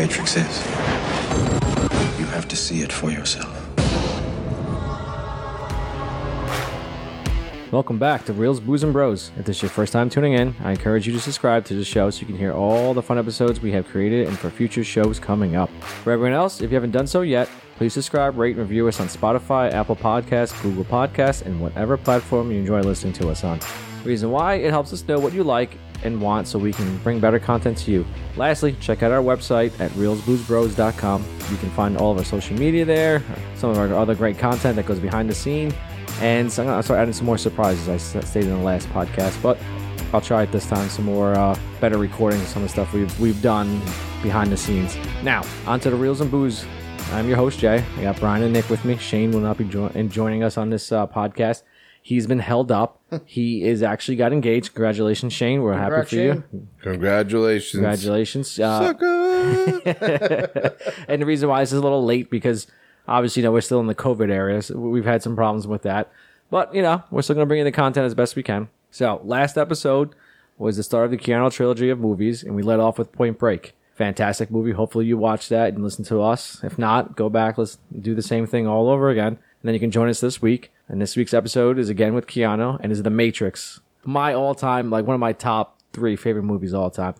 Matrix is. You have to see it for yourself. Welcome back to Reels, Booze, and Bros. If this is your first time tuning in, I encourage you to subscribe to the show so you can hear all the fun episodes we have created and for future shows coming up. For everyone else, if you haven't done so yet, please subscribe, rate, and review us on Spotify, Apple Podcasts, Google Podcasts, and whatever platform you enjoy listening to us on. Reason why, it helps us know what you like and want so we can bring better content to you. Lastly, check out our website at reelsboozebros.com. You can find all of our social media there, some of our other great content that goes behind the scene, and so I'm gonna start adding some more surprises. I stated in the last podcast, but I'll try it this time. Some more uh, better recordings some of the stuff we've we've done behind the scenes. Now, onto the reels and booze. I'm your host Jay. I got Brian and Nick with me. Shane will not be jo- in joining us on this uh, podcast. He's been held up. he is actually got engaged. Congratulations, Shane. We're happy for you. Congratulations. Congratulations. Uh, Sucker. and the reason why this is a little late because obviously, you know, we're still in the COVID area. So we've had some problems with that. But, you know, we're still going to bring in the content as best we can. So, last episode was the start of the Keanu trilogy of movies, and we led off with Point Break. Fantastic movie. Hopefully, you watched that and listen to us. If not, go back. Let's do the same thing all over again. And then you can join us this week. And this week's episode is again with Keanu and is The Matrix. My all time, like one of my top three favorite movies of all time.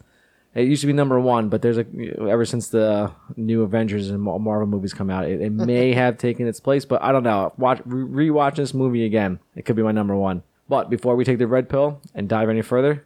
It used to be number one, but there's a ever since the new Avengers and Marvel movies come out, it, it may have taken its place, but I don't know. Watch re- rewatch this movie again, it could be my number one. But before we take the red pill and dive any further,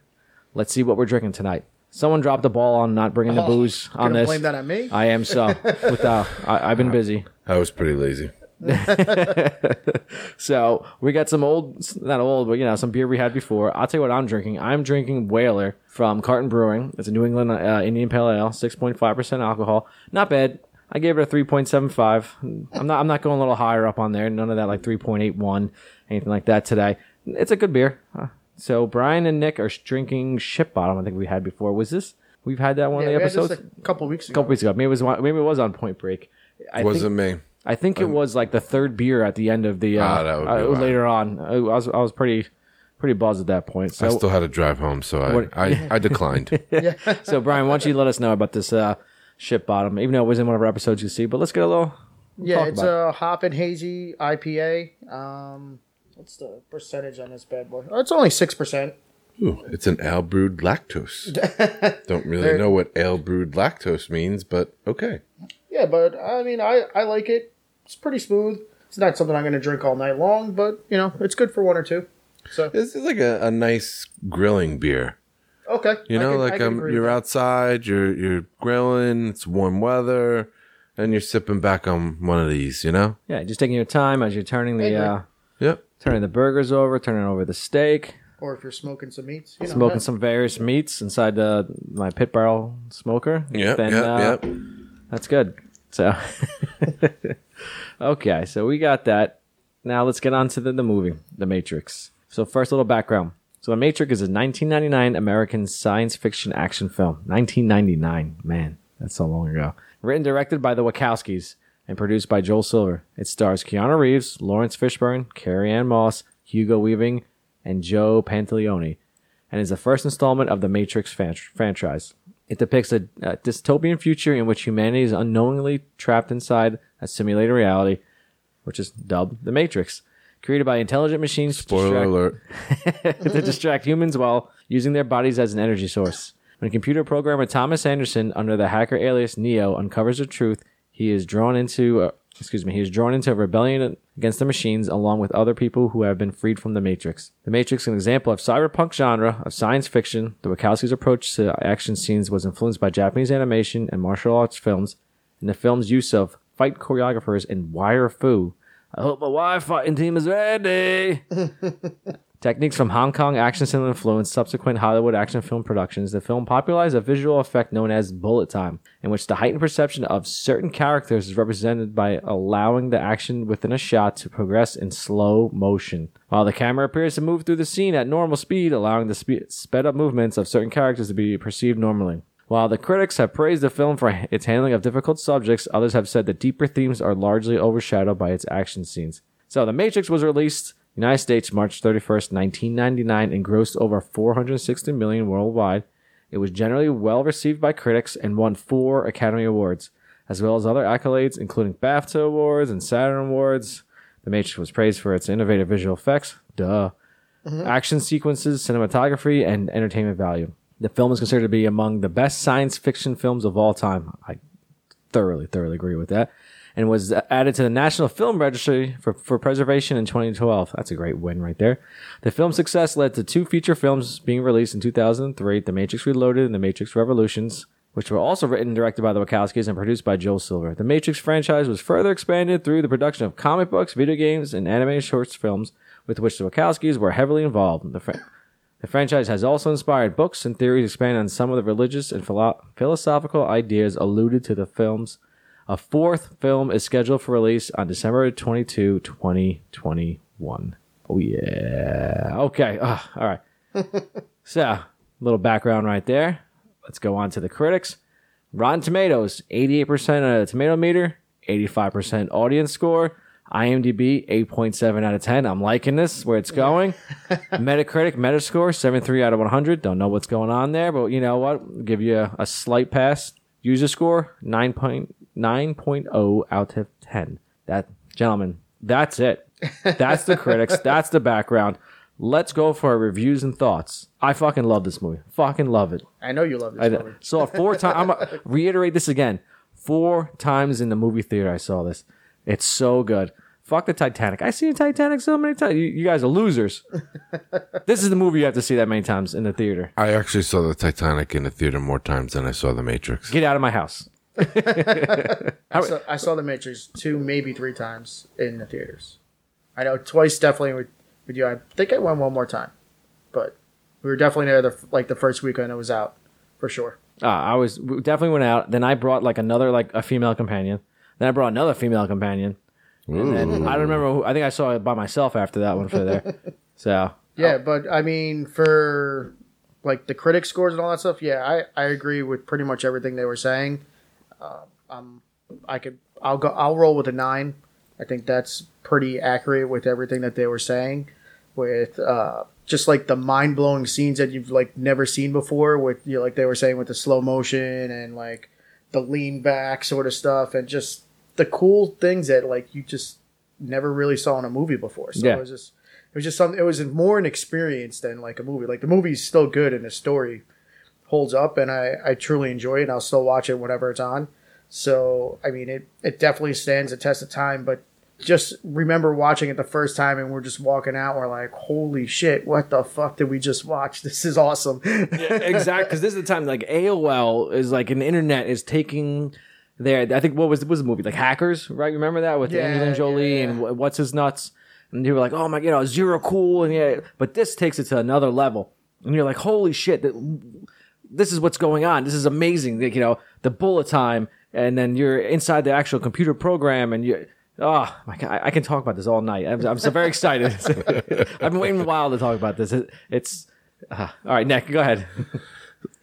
let's see what we're drinking tonight. Someone dropped the ball on not bringing the Oh, booze on this. blame that on me? I am so. With uh, I, I've been busy. I was pretty lazy. So we got some old, not old, but you know, some beer we had before. I'll tell you what I'm drinking. I'm drinking Whaler from Carton Brewing. It's a New England uh, Indian Pale Ale, 6.5% alcohol. Not bad. I gave it a 3.75. I'm not, I'm not going a little higher up on there. None of that like 3.81, anything like that today. It's a good beer. Uh, so Brian and Nick are drinking Ship Bottom. I think we had before. Was this? We've had that one Yeah, of we the had this episodes. a couple weeks ago. a ago. couple weeks ago. Maybe it was maybe it was on Point Break. I Wasn't think, me. I think it was like the third beer at the end of the uh, Ah, that would be uh, why. later on. I was I was pretty pretty buzzed at that point. So I still had to drive home, so I, What- I, I declined. so Brian, why don't you let us know about this uh, ship bottom? Even though it was in one of our episodes, you see, but let's get a little. Yeah, talk it's about a hop and hazy IPA. Um, what's the percentage on this bad boy? Oh, it's only six percent. Ooh, it's an ale brewed lactose. Don't really know what ale brewed lactose means, but okay. Yeah, but I mean, I I like it. It's pretty smooth. It's not something I'm going to drink all night long, but you know, it's good for one or two. So This is like a, a nice grilling beer. okay, You know, can- like um, you're outside, you're you're grilling, it's warm weather, and you're sipping back on one of these, you know? Yeah, just taking your time as you're turning the uh, Yep. turning the burgers over, turning over the steak, Or if you're smoking some meats, you know, smoking that- some various meats inside the, my pit barrel smoker. Yep, then, yep, uh, yep. That's good. So, okay, so we got that. Now let's get on to the, the movie, The Matrix. So first, a little background. So The Matrix is a 1999 American science fiction action film. 1999, man, that's so long ago. Written directed by the Wachowskis and produced by Joel Silver. It stars Keanu Reeves, Laurence Fishburne, Carrie Ann Moss, Hugo Weaving, and Joe Pantoliano, and is the first installment of the Matrix fan- franchise. It depicts a, a dystopian future in which humanity is unknowingly trapped inside a simulated reality, which is dubbed the Matrix, created by intelligent machines to Spoiler distract, alert. to distract humans while using their bodies as an energy source. When computer programmer Thomas Anderson, under the hacker alias Neo, uncovers the truth, he is drawn into uh, excuse me, he is drawn into a rebellion against the machines along with other people who have been freed from the Matrix. The Matrix is an example of cyberpunk genre of science fiction. The Wachowskis' approach to action scenes was influenced by Japanese animation and martial arts films, and the film's use of fight choreographers and wire fu. I hope my Wi-Fi team is ready. Techniques from Hong Kong action cinema influenced subsequent Hollywood action film productions. The film popularized a visual effect known as bullet time, in which the heightened perception of certain characters is represented by allowing the action within a shot to progress in slow motion, while the camera appears to move through the scene at normal speed, allowing the spe- sped up movements of certain characters to be perceived normally. While the critics have praised the film for its handling of difficult subjects, others have said that deeper themes are largely overshadowed by its action scenes. So, The Matrix was released United States March 31st, 1999 and grossed over 460 million worldwide. It was generally well received by critics and won 4 Academy Awards, as well as other accolades including BAFTA awards and Saturn awards. The Matrix was praised for its innovative visual effects, duh, mm-hmm. action sequences, cinematography, and entertainment value. The film is considered to be among the best science fiction films of all time. I thoroughly, thoroughly agree with that. And was added to the National Film Registry for, for preservation in 2012. That's a great win right there. The film's success led to two feature films being released in 2003 The Matrix Reloaded and The Matrix Revolutions, which were also written and directed by the Wachowskis and produced by Joel Silver. The Matrix franchise was further expanded through the production of comic books, video games, and animated short films with which the Wachowskis were heavily involved. The, fran- the franchise has also inspired books and theories expanding on some of the religious and philo- philosophical ideas alluded to the films. A fourth film is scheduled for release on December 22, 2021. Oh, yeah. Okay. Ugh, all right. so, a little background right there. Let's go on to the critics. Rotten Tomatoes, 88% on the tomato meter, 85% audience score. IMDb, 8.7 out of 10. I'm liking this, where it's going. Metacritic, Metascore, 73 out of 100. Don't know what's going on there, but you know what? Give you a, a slight pass. User score, 9.9.0 out of 10. That, gentlemen, that's it. That's the critics. That's the background. Let's go for our reviews and thoughts. I fucking love this movie. Fucking love it. I know you love this I movie. saw it four times. I'm gonna reiterate this again. Four times in the movie theater, I saw this. It's so good. Fuck the Titanic. I see Titanic so many times. You, you guys are losers. this is the movie you have to see that many times in the theater. I actually saw the Titanic in the theater more times than I saw the Matrix. Get out of my house. I saw, I saw The Matrix two, maybe three times in the theaters. I know twice definitely with, with you. I think I went one more time, but we were definitely there the like the first weekend it was out for sure. Uh, I was we definitely went out. Then I brought like another like a female companion. Then I brought another female companion. And then I don't remember. Who, I think I saw it by myself after that one for there. So Yeah, but I mean for like the critic scores and all that stuff. Yeah, I, I agree with pretty much everything they were saying. Uh, um, I could I'll go I'll roll with a nine. I think that's pretty accurate with everything that they were saying. With uh, just like the mind blowing scenes that you've like never seen before. With you know, like they were saying with the slow motion and like the lean back sort of stuff, and just the cool things that like you just never really saw in a movie before. So Yeah. it was just it was just something. It was more an experience than like a movie. Like the movie's still good and the story holds up, and I I truly enjoy it. and I'll still watch it whenever it's on. So I mean, it it definitely stands the test of time. But just remember watching it the first time, and we're just walking out. We're like, holy shit, what the fuck did we just watch? This is awesome. yeah, exactly because this is the time like AOL is like an internet is taking there. I think what was what was the movie like Hackers, right? Remember that with Yeah, Angelina Jolie yeah, and yeah. wh- what's his nuts, and you were like, oh my, you know, zero cool, and yeah, but this takes it to another level, and you're like, holy shit, that, this is what's going on. This is amazing. Like, you know, the bullet time, and then you're inside the actual computer program, and you. Oh my god! I I can talk about this all night. I'm, I'm so very excited. I've been waiting a while to talk about this. It, it's uh, all right. Nick, go ahead.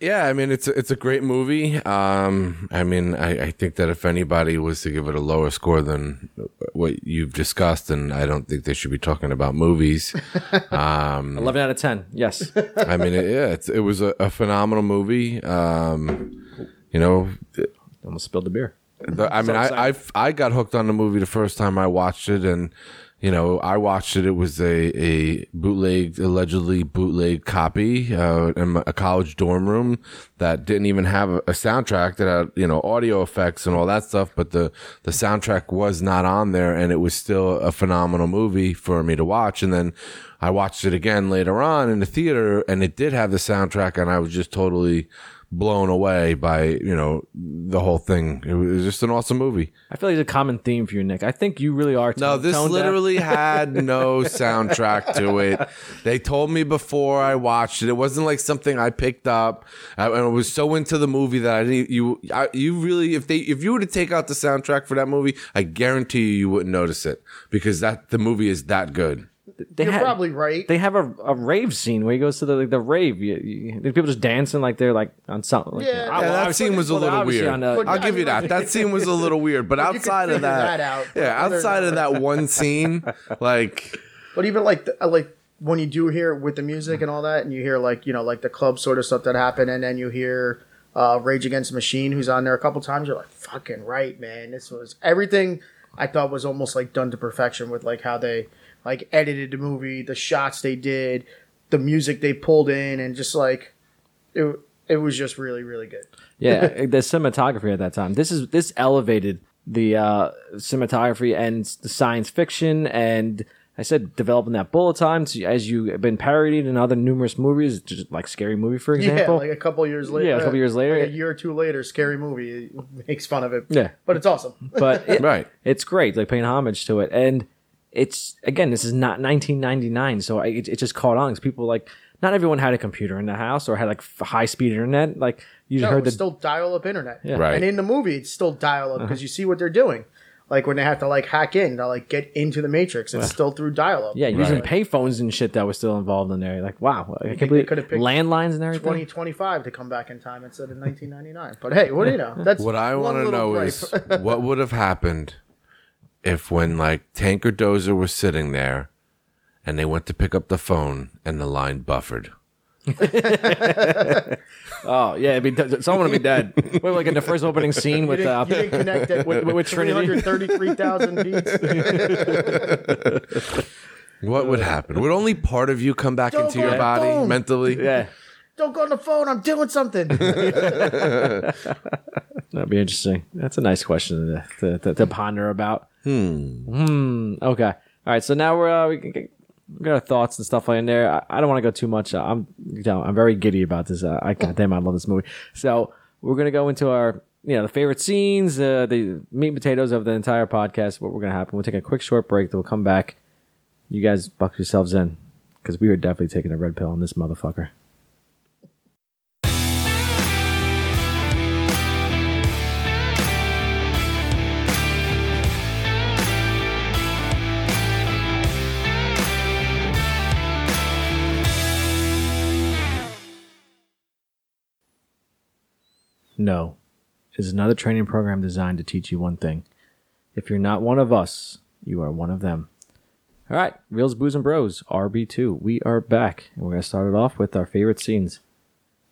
Yeah, I mean it's a, it's a great movie. Um, I mean, I, I think that if anybody was to give it a lower score than what you've discussed, then I don't think they should be talking about movies. Eleven out of ten. Yes. I mean, it, yeah, it's, it was a, a phenomenal movie. Um, you know, Almost spilled the beer. the, I mean. I, I I got hooked on the movie the first time I watched it, and you know, I watched it. It was a a bootleg, allegedly bootleg copy uh, in a college dorm room that didn't even have a, a soundtrack that had you know audio effects and all that stuff. But the the soundtrack was not on there, and it was still a phenomenal movie for me to watch. And then I watched it again later on in the theater, and it did have the soundtrack, and I was just totally blown away by you know the whole thing. It was just an awesome movie. I feel like it's a common theme for you, Nick. I think you really are. No, this literally had no soundtrack to it. They told me before I watched it. It wasn't like something I picked up. I, and I was so into the movie that I didn't. You, I, you really, if they, if you were to take out the soundtrack for that movie, I guarantee you, you wouldn't notice it because that the movie is that good. They You're have- probably right. They have a, a rave scene where he goes to the like, the rave. You, you, there's people just dancing like they're like on something. Like, Yeah, I- Yeah, that obviously- scene was a little weird. on the- I'll give you that. That scene was a little weird, but you could outside of that, that out. yeah, outside of that one scene, like But even like the, like when you do hear with the music and all that, and you hear like you know like the club sort of stuff that happened, and then you hear uh, Rage Against the Machine, who's on there a couple times, you're like, fucking right, man. This was everything I thought was almost like done to perfection with like how they like edited the movie, the shots they did, the music they pulled in, and just like it. It was just really, really good. yeah, the cinematography at that time. This is this elevated the uh, cinematography and the science fiction and. I said developing that bullet time so as you have been parodied in other numerous movies, just like Scary Movie, for example. Yeah, like a couple years later. Yeah, a couple years later. like a year or two later, scary movie makes fun of it. Yeah. but it's awesome. but it, right. it's great, like paying homage to it. And it's again, this is not 1999, so I, it, it just caught on because people like not everyone had a computer in the house or had like high speed internet. Like you No, heard it's the still dial up internet. Yeah. Right. And in the movie, it's still dial up because uh-huh. you see what they're doing. Like when they have to like hack in to like get into the matrix, it's still through dial up. yeah using Right. payphones and shit that was still involved in there. Like wow, I can't they believe could've picked landlines and everything. 2025 to come back in time instead of 1999. But hey, what do you know? That's What I want to know gripe. is what would have happened if when like Tanker Dozer was sitting there and they went to pick up the phone and the line buffered. Oh yeah, it'd be, someone would be dead. Wait, like in the first opening scene with you didn't, uh, you didn't connect it with, with Trinity. 333,000 beats. What would happen? Would only part of you come back Don't into your body phone. mentally? Yeah, Don't go on the phone. I'm doing something. that'd be interesting. That's a nice question to, to, to, to ponder about. Hmm. Hmm. Okay. All right. So now we're uh, we, got our thoughts and stuff in there. I, I don't want to go too much. Uh, I'm you know, I'm very giddy about this. Uh, I goddamn I love this movie. So we're gonna go into our you know the favorite scenes, uh, the meat and potatoes of the entire podcast. What we're gonna happen? We'll take a quick short break. Then we'll come back. You guys buck yourselves in because we are definitely taking a red pill on this motherfucker. No. Is another training program designed to teach you one thing. If you're not one of us, you are one of them. All right, Reels, Booze, and Bros, RB2. We are back, and we're going to start it off with our favorite scenes.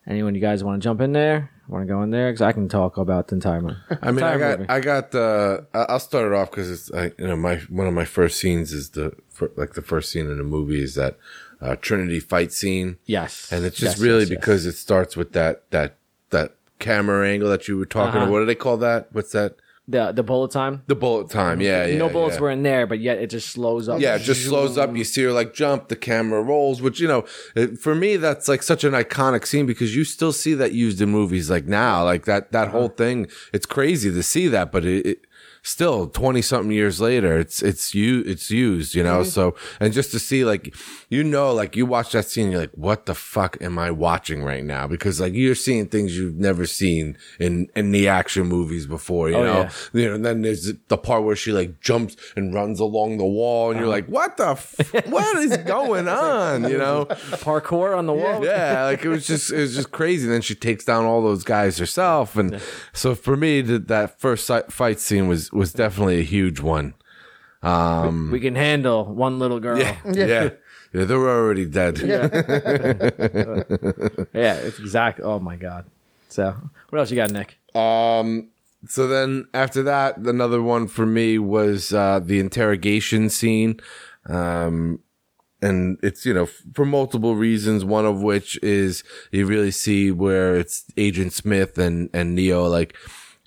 Anyone you guys want to jump in there? Want to go in there? Because I can talk about the entire movie. I mean, I got, movie. I got. Uh, I'll start it off because it's, I, you know, my one of my first scenes is the like the first scene in the movie is that uh, Trinity fight scene, yes. and it's just Yes, really yes, yes. because it starts with that that that camera angle that you were talking. Uh-huh. about. What do they call that? What's that? the the bullet time. The bullet time, yeah, yeah. no bullets yeah. were in there, but yet it just slows up. Yeah, it just slows up. You see her like jump, the camera rolls, which, you know, it, for me, that's like such an iconic scene because you still see that used in movies like now. Like that, that whole thing, it's crazy to see that, but it, it still 20 something years later, it's, it's you, it's used, you know? Mm-hmm. So, and just to see like, you know, like you watch that scene, you're like, what the fuck am I watching right now? Because like you're seeing things you've never seen in, in the action movies before, you Oh, know? yeah. You know, and then there's the part where she like jumps and runs along the wall and you're uh-huh. like, what the, f- what is going on? You know? Parkour on the wall. Yeah. Like it was just, it was just crazy. And then she takes down all those guys herself. And so for me, that, that first fight scene was, was definitely a huge one. Um, we can handle one little girl. Yeah. Yeah. Yeah. they were already dead. Yeah, it's exactly. Oh my god. So, what else you got, Nick? Um. So then after that, another one for me was uh, the interrogation scene. Um, and it's, you know, for multiple reasons, one of which is you really see where it's Agent Smith and, and Neo like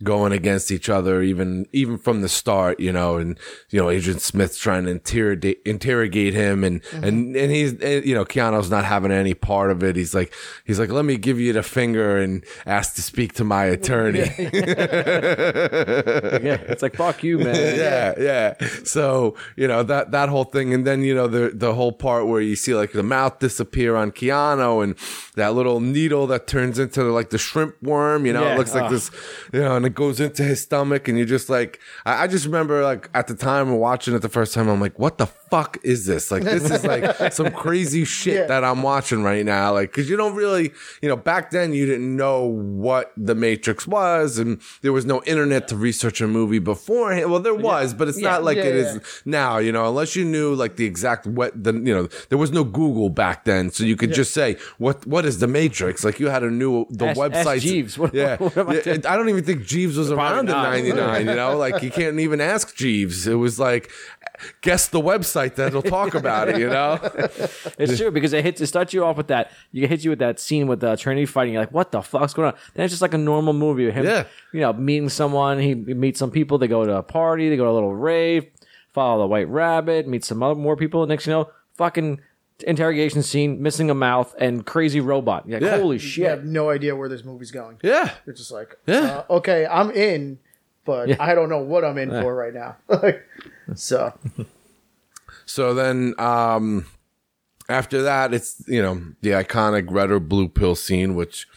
going against each other, even, even from the start, you know, and, you know, Agent Smith's trying to interrogate, interrogate him and, mm-hmm. and, and he's, and, you know, Keanu's not having any part of it. He's like, he's like, let me give you the finger and ask to speak to my attorney. Yeah, it's like fuck you, man. yeah, yeah. So you know that that whole thing, and then you know the the whole part where you see like the mouth disappear on Keanu, and that little needle that turns into like the shrimp worm. You know, Yeah, it looks like this, you know, and it goes into his stomach, and you're just like, I, I just remember like at the time watching it the first time, I'm like, what the fuck is this? Like this is like some crazy shit Yeah. that I'm watching right now. Like, cause you don't really, you know, back then you didn't know what the Matrix was and there was no internet to research a movie beforehand. Well, there was, but it's not like Yeah, it yeah. is now, you know, unless you knew like the exact what the, you know, there was no Google back then. So you could just say, what, what is the Matrix? Like you had a new the Ask- ask website. Jeeves. What- yeah. what I Yeah. I don't even think Jeeves was around in 99, you know, like you can't even ask Jeeves. It was like, guess the website that'll talk about it, you know? It's true because it hits it starts you off with that. You hit you with that scene with the Trinity fighting. You're like, what the fuck's going on? Then it's just like a normal movie of him, Yeah. you know, meeting someone. He, he meets some people. They go to a party. They go to a little rave. Follow the White Rabbit. Meet some other more people. Next, you know, fucking interrogation scene, missing a mouth, and crazy robot. You're like, Yeah. holy You shit! have no idea where this movie's going. Yeah. You're just like, Yeah. uh, okay, I'm in, but I don't know what I'm in for right now. Like, so So then, um, after that, it's, you know, the iconic red or blue pill scene, which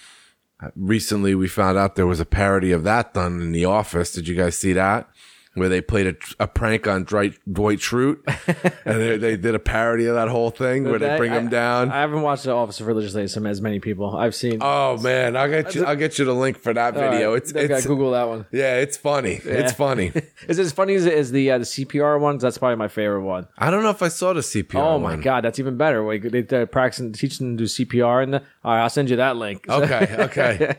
uh, recently we found out there was a parody of that done in The Office. Did you guys see that? Where they played a, a prank on Dwight, Dwight Schrute and they, they did a parody of that whole thing where they I- bring him down. I haven't watched The Office of Religiously some as many people. I've seen. oh man, I'll get you, I'll get you the link for that All right, video. It's, I gotta it's, Google that one. yeah, it's funny. It's funny. Is it as funny as, as the uh, the CPR one? 'Cause That's probably my favorite one. I don't know if I saw the CPR. Oh my one. god, that's even better. Like they, they're practicing, teaching them to do CPR, and all right, I'll send you that link. Okay, okay.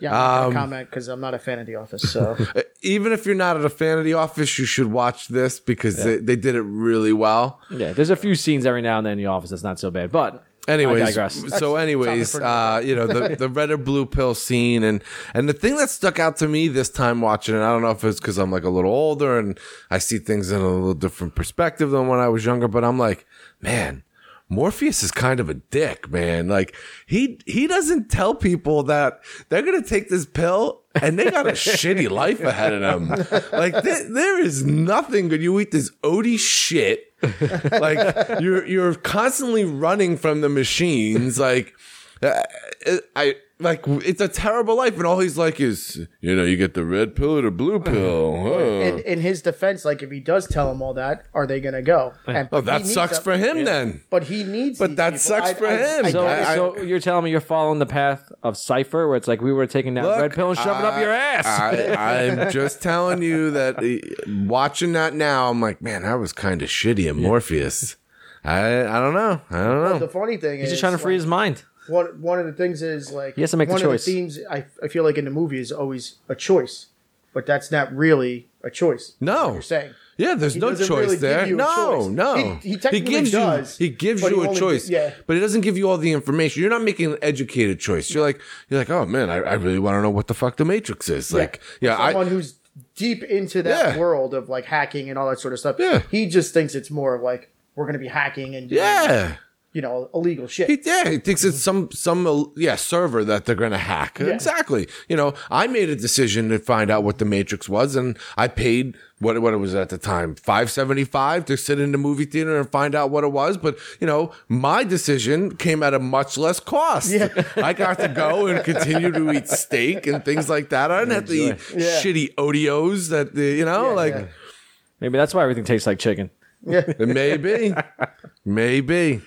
yeah, I'm Um, comment because I'm not a fan of The Office. So even if you're not a fan of The Office, you should watch this because they, they did it really well. yeah, there's a few scenes every now and then in the office that's not so bad, but I Anyways, digress. so anyways, uh, you know the the red or blue pill scene, and and the thing that stuck out to me this time watching it, I don't know if it's because I'm like a little older and I see things in a little different perspective than when I was younger, but I'm like, man. Morpheus is kind of a dick, man. Like he he doesn't tell people that they're gonna take this pill and they got a shitty life ahead of them. Like th- there is nothing good. You eat this Odie shit. Like you're you're constantly running from the machines. Like uh, I like it's a terrible life, and all he's like is you know you get the red pill or the blue pill. Huh. in, in his defense, like if he does tell him all that, are they gonna go? And Oh, that sucks them- for him then. But he needs. But that people. sucks I- for I- him. I so, get. I- so you're telling me you're following the path of Cypher, where it's like we were taking that red pill and shoving up your ass. I, I'm just telling you that uh, watching that now, I'm like, man, that was kind of shitty in Morpheus. I I don't know. I don't know. the funny thing is He's is just trying to free like, his mind. One one of the things is like He has to make the one choice. of the themes I, I feel like in the movie is always a choice, but that's not really a choice. No. what you're saying. Yeah, there's He no doesn't choice really give there. you a No, choice. no. He- he technically gives does, you he gives but you he a only- choice. yeah. But he doesn't give you all the information. You're not making an educated choice. You're like you're like, oh man, I, I really want to know what the fuck the Matrix is. Like, yeah, I someone who's deep into that Yeah. world of like hacking and all that sort of stuff. Yeah. He just thinks it's more of like we're going to be hacking and doing, Yeah. You know, illegal shit. He, yeah, he thinks it's some some uh, yeah server that they're gonna hack. Exactly. You know, I made a decision to find out what the Matrix was, and I paid what what it was at the time five seventy five to sit in the movie theater and find out what it was. But you know, my decision came at a much less cost. Yeah. I got to go and continue to eat steak and things like that. I didn't have to eat Yeah. shitty odios that the you know like. yeah. Maybe that's why everything tastes like chicken. Yeah, maybe. Maybe.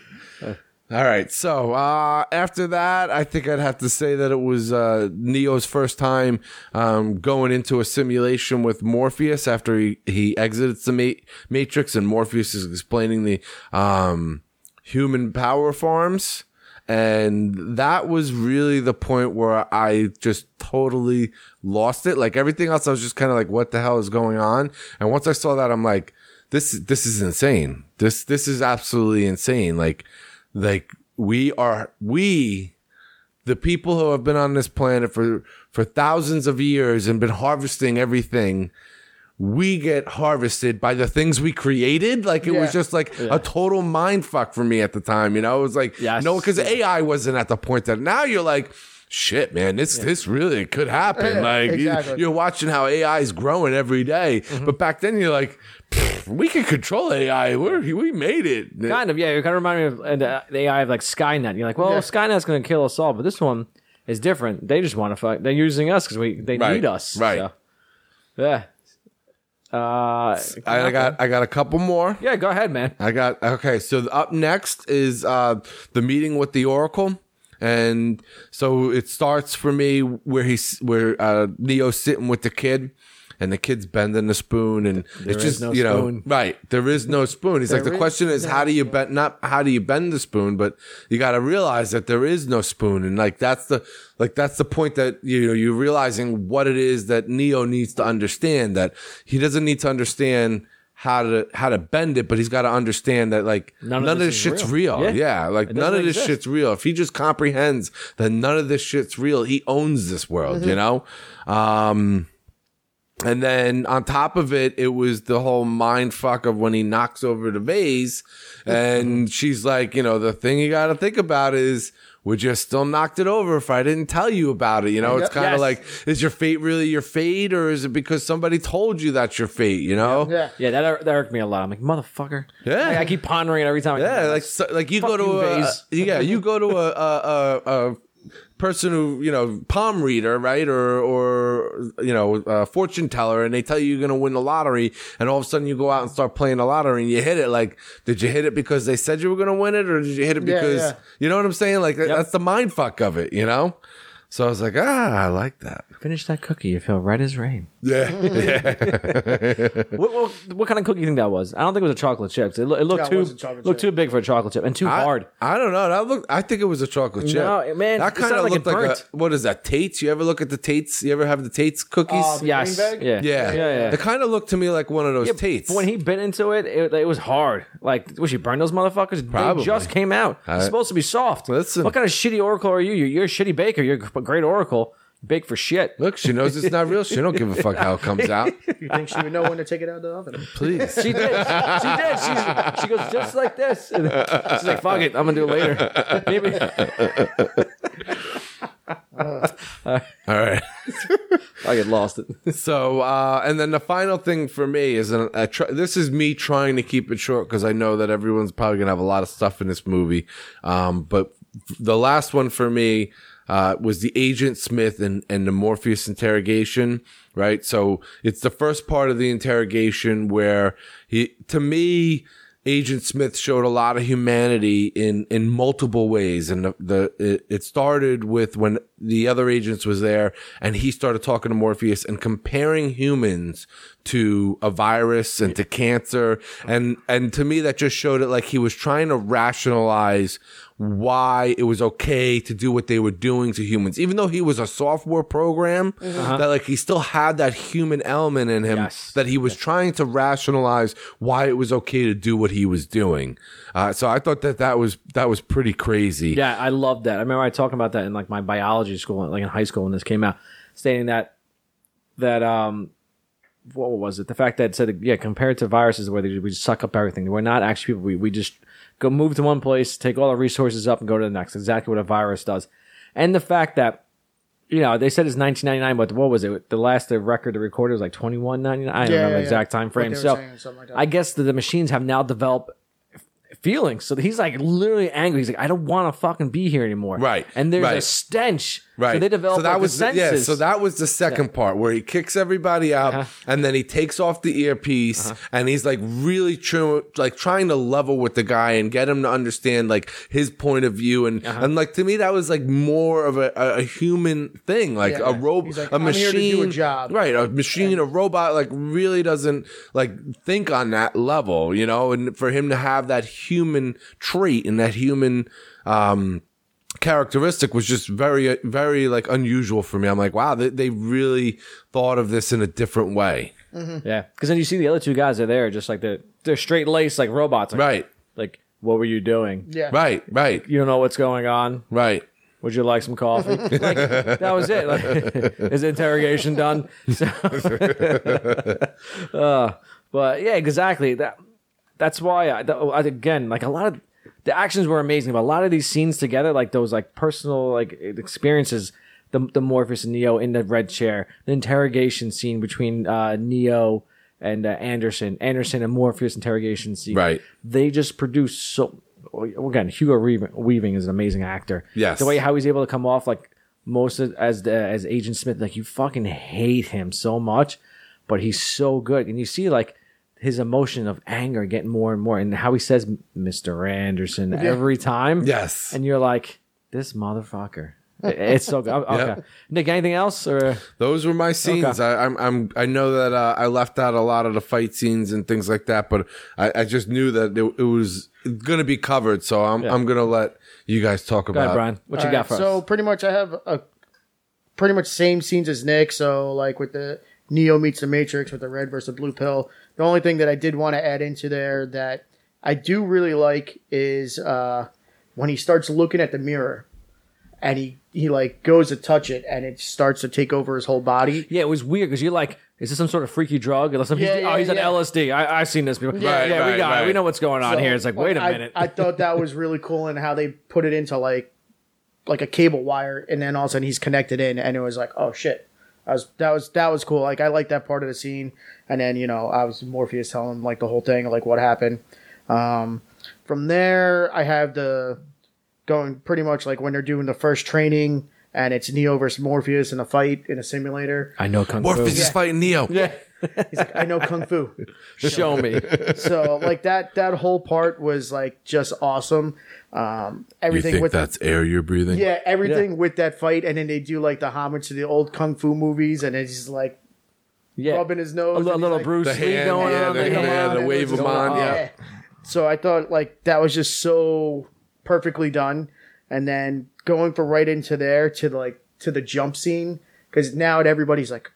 All right. So uh, after that, I think I'd have to say that it was uh, Neo's first time um, going into a simulation with Morpheus after he, he exited the ma- Matrix, and Morpheus is explaining the um, human power forms. And that was really the point where I just totally lost it. Like everything else, I was just kind of like, what the hell is going on? And once I saw that, I'm like, this, this is insane. This, this is absolutely insane. Like, like we are, we, the people who have been on this planet for, for thousands of years and been harvesting everything, we get harvested by the things we created. Like it was just like a total mind fuck for me at the time. You know, it was like, Yes. no, because AI wasn't at the point that now you're like, shit, man, this this really could happen. Yeah, like you- exactly. you're watching how AI is growing every day. Mm-hmm. but back then you're like, we can control AI. We're, we made it. Kind of, yeah. It kind of reminded me of uh, the AI of like Skynet. You're like, well, Yeah. Skynet's going to kill us all, but this one is different. They just want to fuck. They're using us because we they Right, need us. right. So, yeah. Uh, I, I got I got a couple more. yeah. Go ahead, man. I got okay. So up next is uh the meeting with the Oracle, and so it starts for me where he's where uh Neo's sitting with the kid. And the kid's bending the spoon, and it's just no you know spoon. right. There is no spoon. He's like the There question is is how do you bend not how do you bend the spoon, but you got to realize that there is no spoon, and like that's the like that's the point that you know you're realizing what it is that Neo needs to understand that he doesn't need to understand how to how to bend it, but he's got to understand that like none, of this, is shit's real. real. Yeah. Yeah, like none of this exist. shit's real. If he just comprehends that none of this shit's real, he owns this world, Mm-hmm. you know? Um and then on top of it, it was the whole mind fuck of when he knocks over the vase and she's like, you know, the thing you got to think about is would you have still knocked it over if I didn't tell you about it? You know, it's kind of Yes. like, is your fate really your fate or is it because somebody told you that's your fate, you know? Yeah. Yeah, that, that irked me a lot. I'm like, motherfucker. Yeah. Like, I keep pondering it every time. I Yeah, like so, like you Fuck go to you, a Vase. yeah, you go to a a, a, a person who you know palm reader, right, or or you know a fortune teller, and they tell you you're gonna win the lottery, and all of a sudden you go out and start playing the lottery and you hit it. Like, did you hit it because they said you were gonna win it, or did you hit it because yeah. you know what I'm saying? Like that's the mind fuck of it, you know. So I was like, ah, I like that. finish that cookie. You feel red as rain. Yeah, What, what, what kind of cookie do you think that was? I don't think it was a chocolate chip. It, loo- it looked Yeah, it too was a chocolate looked chip. too big for a chocolate chip and too I, hard. I don't know. That looked. I think it was a chocolate chip. No, man, that it kind of sounded like looked it like a. What is that? Tate's. You ever look at the Tate's? You ever have the Tate's cookies? Oh, the Yes. green bag? Yeah. Yeah, Yeah. Yeah. They kind of looked to me like one of those Yeah, Tates. but When he bit into it, it, it was hard. Like, was she burn those motherfuckers? Probably. They just came out. It's supposed to be soft. Listen. What kind of shitty oracle are you? You're, you're a shitty baker. You're a great oracle. Bake for shit. look, she knows it's not real. She don't give a fuck how it comes out. You think she would know when to take it out of the oven? Please. She did. She did. She's, she goes just like this. And she's like, "Fuck it, I'm gonna do it later." Maybe. All right. I get lost. It. So, uh, and then the final thing for me is, an, a tr- this is me trying to keep it short because I know that everyone's probably gonna have a lot of stuff in this movie. Um, but the last one for me uh, was the Agent Smith and, and the Morpheus interrogation, right? So it's the first part of the interrogation where he, to me, Agent Smith showed a lot of humanity in in multiple ways, and the, the it, it started with when the other agents was there, and he started talking to Morpheus and comparing humans to a virus and to cancer, and and to me that just showed it like he was trying to rationalize why it was okay to do what they were doing to humans, even though he was a software program, that like he still had that human element in him Yes. that he was trying to rationalize why it was okay to do what he was doing. Uh, so I thought that that was that was pretty crazy. Yeah, I love that. I remember I talking about that in like my biology school, like in high school when this came out, stating that that um what was it? The fact that it said yeah, compared to viruses where they, we just suck up everything. We're not actually people. We we just go move to one place, take all the resources up, and go to the next. Exactly what a virus does. And the fact that you know they said it's 1999, but what was it? The last the record the recorded was like 21.99. I don't Yeah, know the yeah, yeah. exact time frame. So like. I guess the, the machines have now developed feelings. So he's like literally angry. He's like, I don't want to fucking be here anymore. Right, And there's a stench. Right. So they develop So that like, was the yeah. So that was the second part where he kicks everybody out, Uh-huh. and then he takes off the earpiece, and he's like really true, like trying to level with the guy and get him to understand like his point of view, and Uh-huh. and like to me that was like more of a, a, human thing, like Yeah. a robot, like, a "I'm machine, do a job." right? A machine, a robot, like really doesn't like think on that level, you know. And for him to have that human trait and that human. um characteristic was just very very like unusual for me i'm like wow they, they really thought of this in a different way yeah. Because then you see the other two guys are there, just like they're they're straight laced like robots. Like, right Like, what were you doing? Yeah. right right You don't know what's going on. right Would you like some coffee? like, that was it. Like, is the interrogation done? So, uh, but yeah, exactly. That that's why I, the, again, like a lot of the actions were amazing, but a lot of these scenes together, like those like personal like experiences, the the Morpheus and Neo in the red chair, the interrogation scene between uh, Neo and uh, Anderson, Anderson and Morpheus interrogation scene, Right. They just produce so. Again, Hugo Weaving, Weaving is an amazing actor. Yes. the way how he's able to come off like most of, as the, as Agent Smith, like you fucking hate him so much, but he's so good, and you see like his emotion of anger getting more and more, and how he says "Mr. Anderson" every time. Yes. and you're like, this motherfucker. It's so good. Okay, Nick, anything else or those were my scenes Okay. I, i'm i'm i know that uh, i left out a lot of the fight scenes and things like that but i, I just knew that it, it was gonna be covered so i'm Yeah. i'm gonna let you guys talk go about ahead, Brian? What you All got right, for so us? pretty much I have a pretty much same scenes as Nick. So like with the Neo meets the Matrix with the red versus blue pill. The only thing that I did want to add into there that I do really like is uh, when he starts looking at the mirror and he he like goes to touch it and it starts to take over his whole body. Yeah, it was weird because you're like, is this some sort of freaky drug? Or something? Yeah, he's, oh, yeah, he's on yeah. LSD. I, I've seen this before. Right, yeah, we right, got it. We know what's going on So, here. It's like, wait a I- minute. I, thought that was really cool and how they put it into like like a cable wire and then all of a sudden he's connected in and it was like, oh shit. That was that was that was cool. Like I like that part of the scene. And then, you know, I was Morpheus telling him like the whole thing, like what happened. Um from there I have the going pretty much like when they're doing the first training and it's Neo versus Morpheus in a fight in a simulator. I know Kung morpheus Fu. is fighting neo Yeah, He's like, I know Kung Fu. show me. So like that that whole part was like just awesome. Um you everything think with the- that's air you're breathing Yeah, everything with that fight, and then they do like the homage to the old kung fu movies, and it's just like Yeah, rubbing his nose, a little, like- Bruce The Lee hand, going yeah, on. the there. Come hand, on, the and wave it's him going on, yeah. So I thought like that was just so perfectly done, and then going for right into there to like to the jump scene because now everybody's like,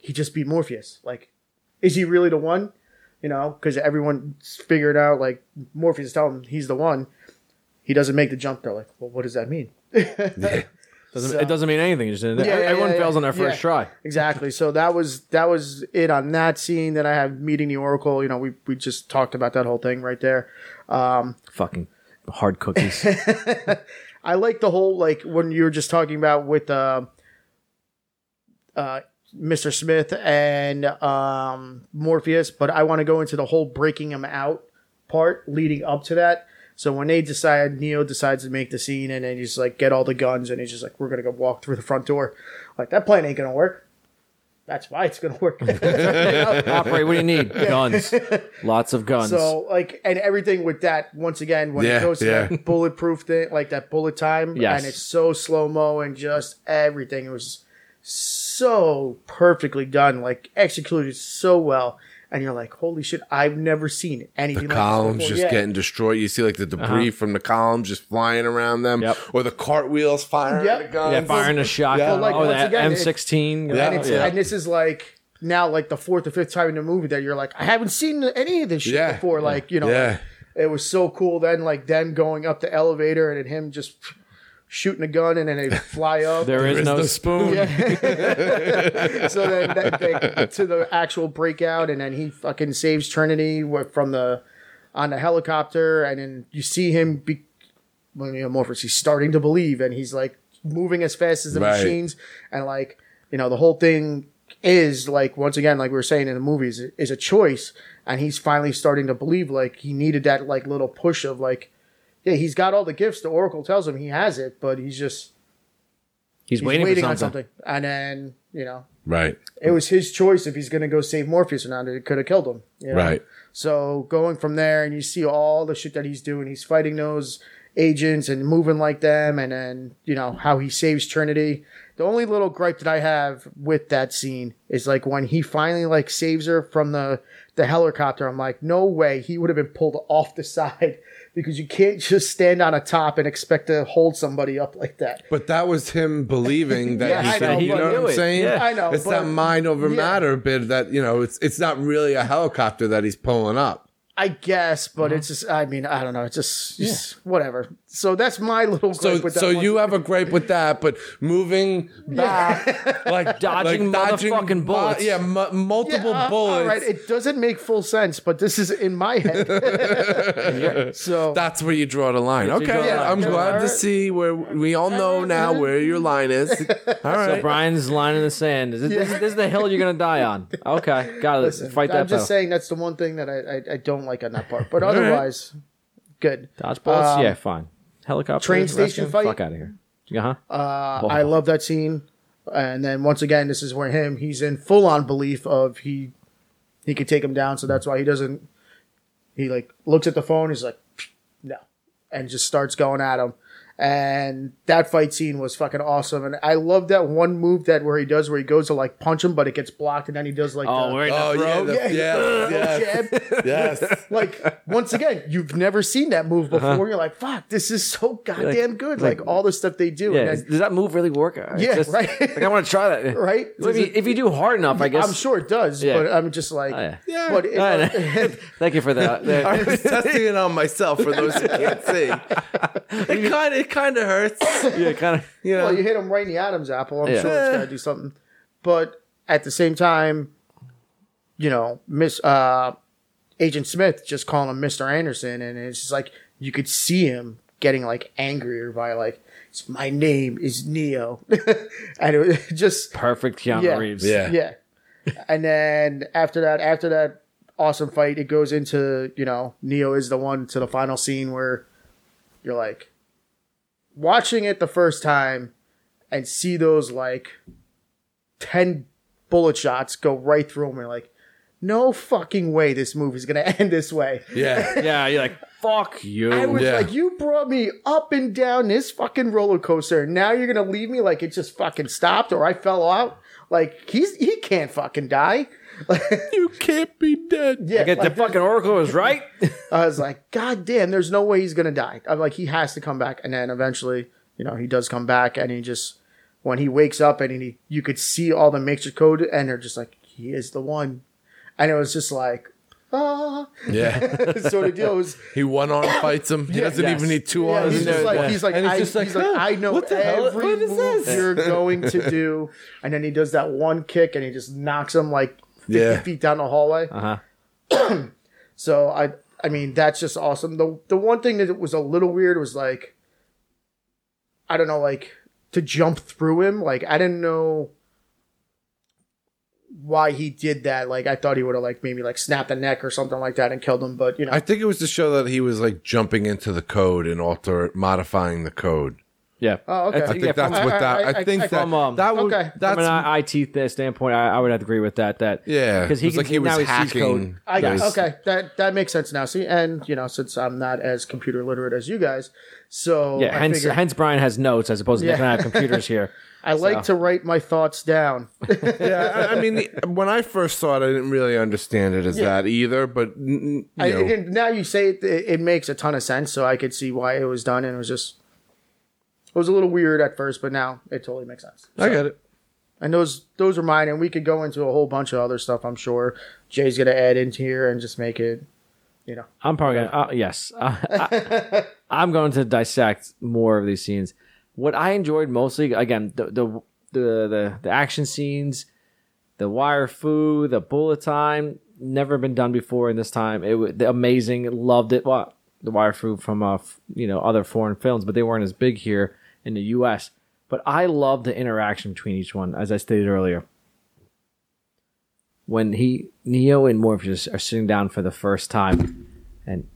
he just beat Morpheus. Like, is he really the one? You know, because everyone's figured out like Morpheus is telling him he's the one. He doesn't make the jump. They're like, well, what does that mean? Doesn't, So- it doesn't mean anything. Just, Yeah, yeah, everyone yeah, fails on their first Yeah. try. Exactly. So that was that was it on that scene. That I have meeting the Oracle. You know, we we just talked about that whole thing right there. Um, Fucking hard cookies. I like the whole like when you were just talking about with uh, uh, Mr. Smith and um, Morpheus, but I want to go into the whole breaking him out part leading up to that. So when they decide, Neo decides to make the scene, and then he's like, get all the guns, and he's just like, we're gonna go walk through the front door. Like that plan ain't gonna work. That's why it's gonna work. Operate. What do you need? Guns. Lots of guns. So like and everything with that once again when Yeah, it goes to yeah. that bulletproof thing like that bullet time Yes. and it's so slow mo and just everything it was so perfectly done like executed so well and you're like holy shit I've never seen anything the like this columns just Yeah. getting destroyed. You see like the uh-huh. debris from the columns just flying around them, Yep. or the cartwheels firing Yep. the guns. yeah, firing a shotgun. Yeah. Well, like, oh, that again, M16. Yeah. and, it's, yeah. and this is like now like the fourth or fifth time in the movie that you're like I haven't seen any of this shit Yeah. before like you know Yeah. it was so cool then like them going up the elevator and then him just shooting a gun and then they fly up. There is no spoon. so then that, they, to the actual breakout, and then he fucking saves Trinity from the on the helicopter, and then you see him be when you know Morpheus, he's starting to believe, and he's like moving as fast as the Right. machines, and like you know the whole thing is like once again like we were saying in the movies is a choice, and he's finally starting to believe like he needed that like little push of like. Yeah, he's got all the gifts. The Oracle tells him he has it, but he's just He's, he's waiting, waiting, for on something. something. And then, you know, Right. it was his choice if he's going to go save Morpheus or not. It could have killed him. you know? Right. So going from there, and you see all the shit that he's doing. He's fighting those agents and moving like them, and then you know how he saves Trinity. The only little gripe that I have with that scene is like when he finally like saves her from the the helicopter. I'm like, no way, he would have been pulled off the side because you can't just stand on a top and expect to hold somebody up like that. But that was him believing that Yeah, he I could. know, you know what I'm it. saying? Yeah. I know, It's but- that mind over yeah. matter bit that you know. It's it's not really a helicopter that he's pulling up. I guess, but Uh-huh. it's just, I mean, I don't know. It's just, just whatever. So that's my little So gripe with that so one. you have a gripe with that, but moving back, like Dodging motherfucking bu- bullets. yeah, mu- multiple uh, bullets. All right, it doesn't make full sense, but this is in my head. so That's where you draw the line. Okay, draw the line. I'm Yeah, glad to see where we all know now where your line is. all right So. Brian's line in the sand. This, this, this is the hill you're gonna die on. Okay, got it. listen, Fight that I'm just battle. saying that's the one thing that I, I, I don't like on that part. But otherwise, good. Dodge bullets. Um, yeah, fine. Helicopter. train station rescue, fight? Fuck out of here. Uh huh. Uh, I love that scene. And then once again, this is where him he's in full on belief of he he could take him down. So that's why he doesn't. He like looks at the phone. He's like, no, and just starts going at him. And that fight scene was fucking awesome. And I love that one move that where he does where he goes to like punch him, but it gets blocked, and then he does like Oh, the, we're in Oh the yeah, throat. the, Yeah, yeah, yes, yes. like once again, you've never seen that move uh-huh. before. You're like, fuck, this is so goddamn good. Like, like- all the stuff they do. Yeah. and then, Does that move really work? It's Yeah, just- right. Like I want to try that. right? If you, if you do hard enough, I guess. I'm sure it does, Yeah. but I'm just like, Oh, yeah. Yeah. But it, I know. Thank you for that. I was testing it on myself for those who can't see. It kind of it kind of hurts. yeah, kind of. You know. well, you hit him right in the Adam's apple. I'm Yeah. sure it's got to do something. But at the same time, you know, Miss uh, Agent Smith just calling him Mr. Anderson, and it's just like you could see him getting like angrier by like, "It's- my name is Neo, and it was just Perfect Keanu Yeah. Reeves. Yeah. yeah. And then after that, after that awesome fight, it goes into you know Neo is the one to the final scene where you're like watching it the first time and see those like ten bullet shots go right through him. And like, no fucking way this movie's gonna end this way. Yeah. Yeah, you're like, fuck you. I was Yeah. like, you brought me up and down this fucking roller coaster. and Now you're gonna leave me like it just fucking stopped or I fell out. Like he's he can't fucking die. You can't be dead. Yeah, Get like, the fucking Oracle was right. I was like, God damn, there's no way he's gonna die. I'm like, he has to come back, and then eventually, you know, he does come back, and he just when he wakes up and he, you could see all the matrix code, and they're just like, he is the one, and it was just like, ah, Yeah. sort of deal. Was, He one arm fights him. He doesn't yes. even need two yeah, arms. he's just like, he's like, And I, just like, he's like, "Huh, I know what the hell- every what is move this?" you're going to do, and then he does that one kick, and he just knocks him like 50 Yeah. feet down the hallway. Uh huh. So I I mean that's just awesome. The the one thing that was a little weird was like I don't know like to jump through him. Like I didn't know why he did that. Like I thought he would have like maybe like snapped a neck or something like that and killed him, but you know I think it was to show that he was like jumping into the code and alter modifying the code. Yeah. Oh, okay. I think yeah, that's from, what that. I, I- I- think I- that from, um, that would okay. that's from an IT th- standpoint, I, I would have to agree with that. That yeah because he it's can like he was now he hacking. code. I Yes. okay that that makes sense now. See, and you know since I'm not as computer literate as you guys, so Yeah, I hence figured- hence Brian has notes as opposed to Yeah. Nick I have computers here. I like to write my thoughts down. yeah, I, I mean, when I first saw it, I didn't really understand it as Yeah. that either. But you I, know, and now you say it, it, it makes a ton of sense, so I could see why it was done, and it was just it was a little weird at first, but now it totally makes sense. I get it. And those those are mine, and we could go into a whole bunch of other stuff. I'm sure Jay's gonna add into here and just make it, you know. I'm probably gonna uh, yes. Uh, I, I'm going to dissect more of these scenes. what I enjoyed mostly, again, the the the the, the action scenes, the wire fu, the bullet time, never been done before in this time. It was amazing. Loved it. Well, the wire fu from uh, f- you know other foreign films, but they weren't as big here in the U.S. But I love the interaction between each one, as I stated earlier. When he Neo and Morpheus are sitting down for the first time, and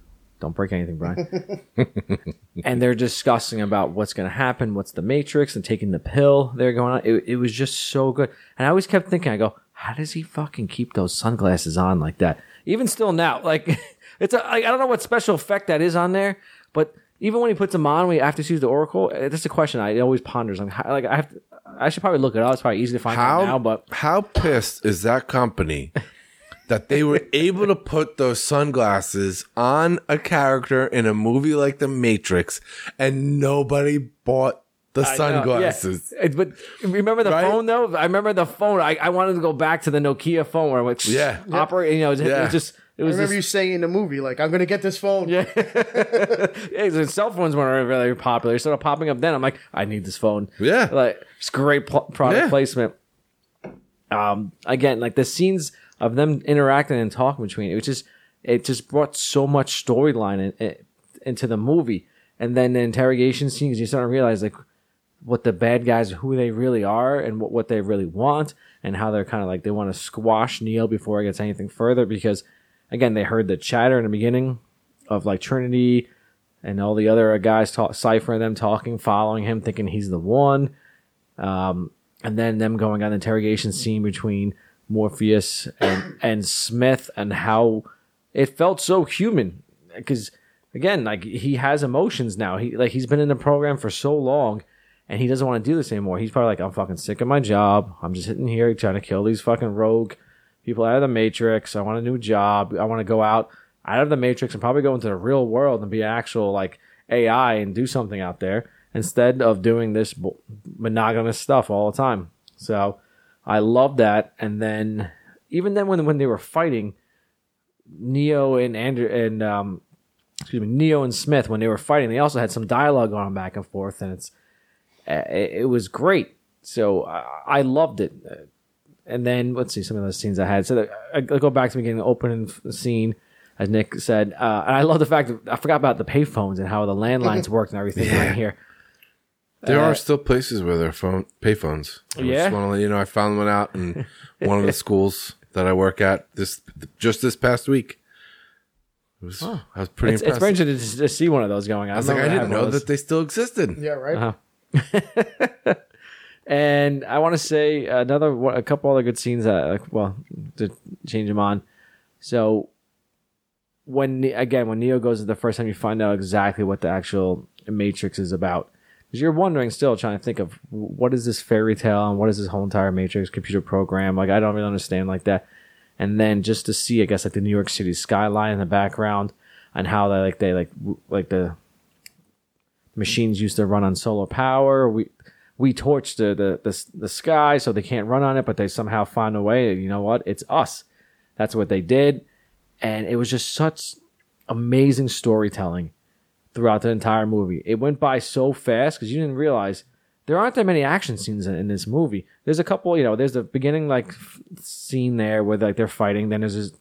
don't break anything, Brian. and they're discussing about what's going to happen, what's the Matrix, and taking the pill they're going on. It, it was just so good. And I always kept thinking, I go, how does he fucking keep those sunglasses on like that? Even still now, like it's a, I I don't know what special effect that is on there, but even when he puts them on, we have to use the Oracle. uh, That's a question I always ponders. Like, how, like I have, to, I should probably look it up. It's probably easy to find out How now, but how pissed is that company that they were able to put those sunglasses on a character in a movie like The Matrix and nobody bought the know, sunglasses? yeah. But remember the Right? phone though? I remember the phone. I, I wanted to go back to the Nokia phone where it went Yeah. operate. You know, it was, it was just it I remember just, you saying in the movie, like, I'm gonna get this phone. Yeah. yeah, the cell phones weren't really popular. They started popping up then. I'm like, I need this phone. Yeah. Like, it's great pl- product Yeah. placement. Um, again, like the scenes of them interacting and talking between it, was just, it just brought so much storyline in, in, into the movie. And then the interrogation scenes, you start to realize like what the bad guys, who they really are and what, what they really want and how they're kind of like, they want to squash Neo before it gets anything further because again, they heard the chatter in the beginning of like Trinity and all the other guys talk, Cypher and them talking, following him, thinking he's the one. Um, and then them going on the interrogation scene between Morpheus and, and Smith and how it felt so human because again, like he has emotions now. He like he's been in the program for so long and he doesn't want to do this anymore. He's probably like, I'm fucking sick of my job. I'm just sitting here trying to kill these fucking rogue people out of the Matrix. I want a new job. I want to go out out of the Matrix and probably go into the real world and be an actual like AI and do something out there instead of doing this monogamous stuff all the time. So I love that. And then even then when when they were fighting, Neo and Andrew and um, excuse me, Neo and Smith when they were fighting, they also had some dialogue going back and forth, and it's uh, it, was great. So I loved it. Uh, And then let's see some of those scenes I had. So the, I, I go back to the beginning, the opening scene, as Nick said, uh, and I love the fact that I forgot about the payphones and how the landlines worked and everything around here. There are still places where there are phone payphones. I Yeah? just want to let you know I found one out in one of the schools that I work at this just this past week. It was, I was pretty It's, it's very interesting to, to see one of those going on. I was like, I didn't know those. that they still existed. Yeah, right. Uh-huh. And I want to say another a couple other good scenes that like, well to change them on. So when again when Neo goes the first time you find out exactly what the actual Matrix is about. Because you're wondering still trying to think of what is this fairy tale and what is this whole entire Matrix computer program? Like I don't really understand like that. And then just to see, I guess like the New York City skyline in the background and how they like they like like the machines used to run on solar power. We we torch the, the the the sky so they can't run on it, but they somehow find a way. You know what? It's us. That's what they did, and it was just such amazing storytelling throughout the entire movie. It went by so fast because you didn't realize there aren't that many action scenes in, in this movie. There's a couple, you know, there's the beginning like f- scene there where like they're fighting. Then there's this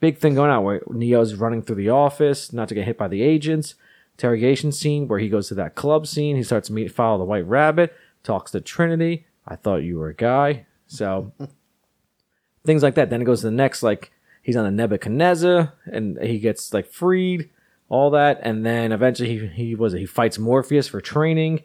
big thing going on where Neo's running through the office, not to get hit by the agents. Interrogation scene where he goes to that club scene. He starts to meet follow the White Rabbit, talks to Trinity. I thought you were a guy. So things like that. Then it goes to the next, like he's on a Nebuchadnezzar and he gets like freed, all that, and then eventually he he was he fights Morpheus for training,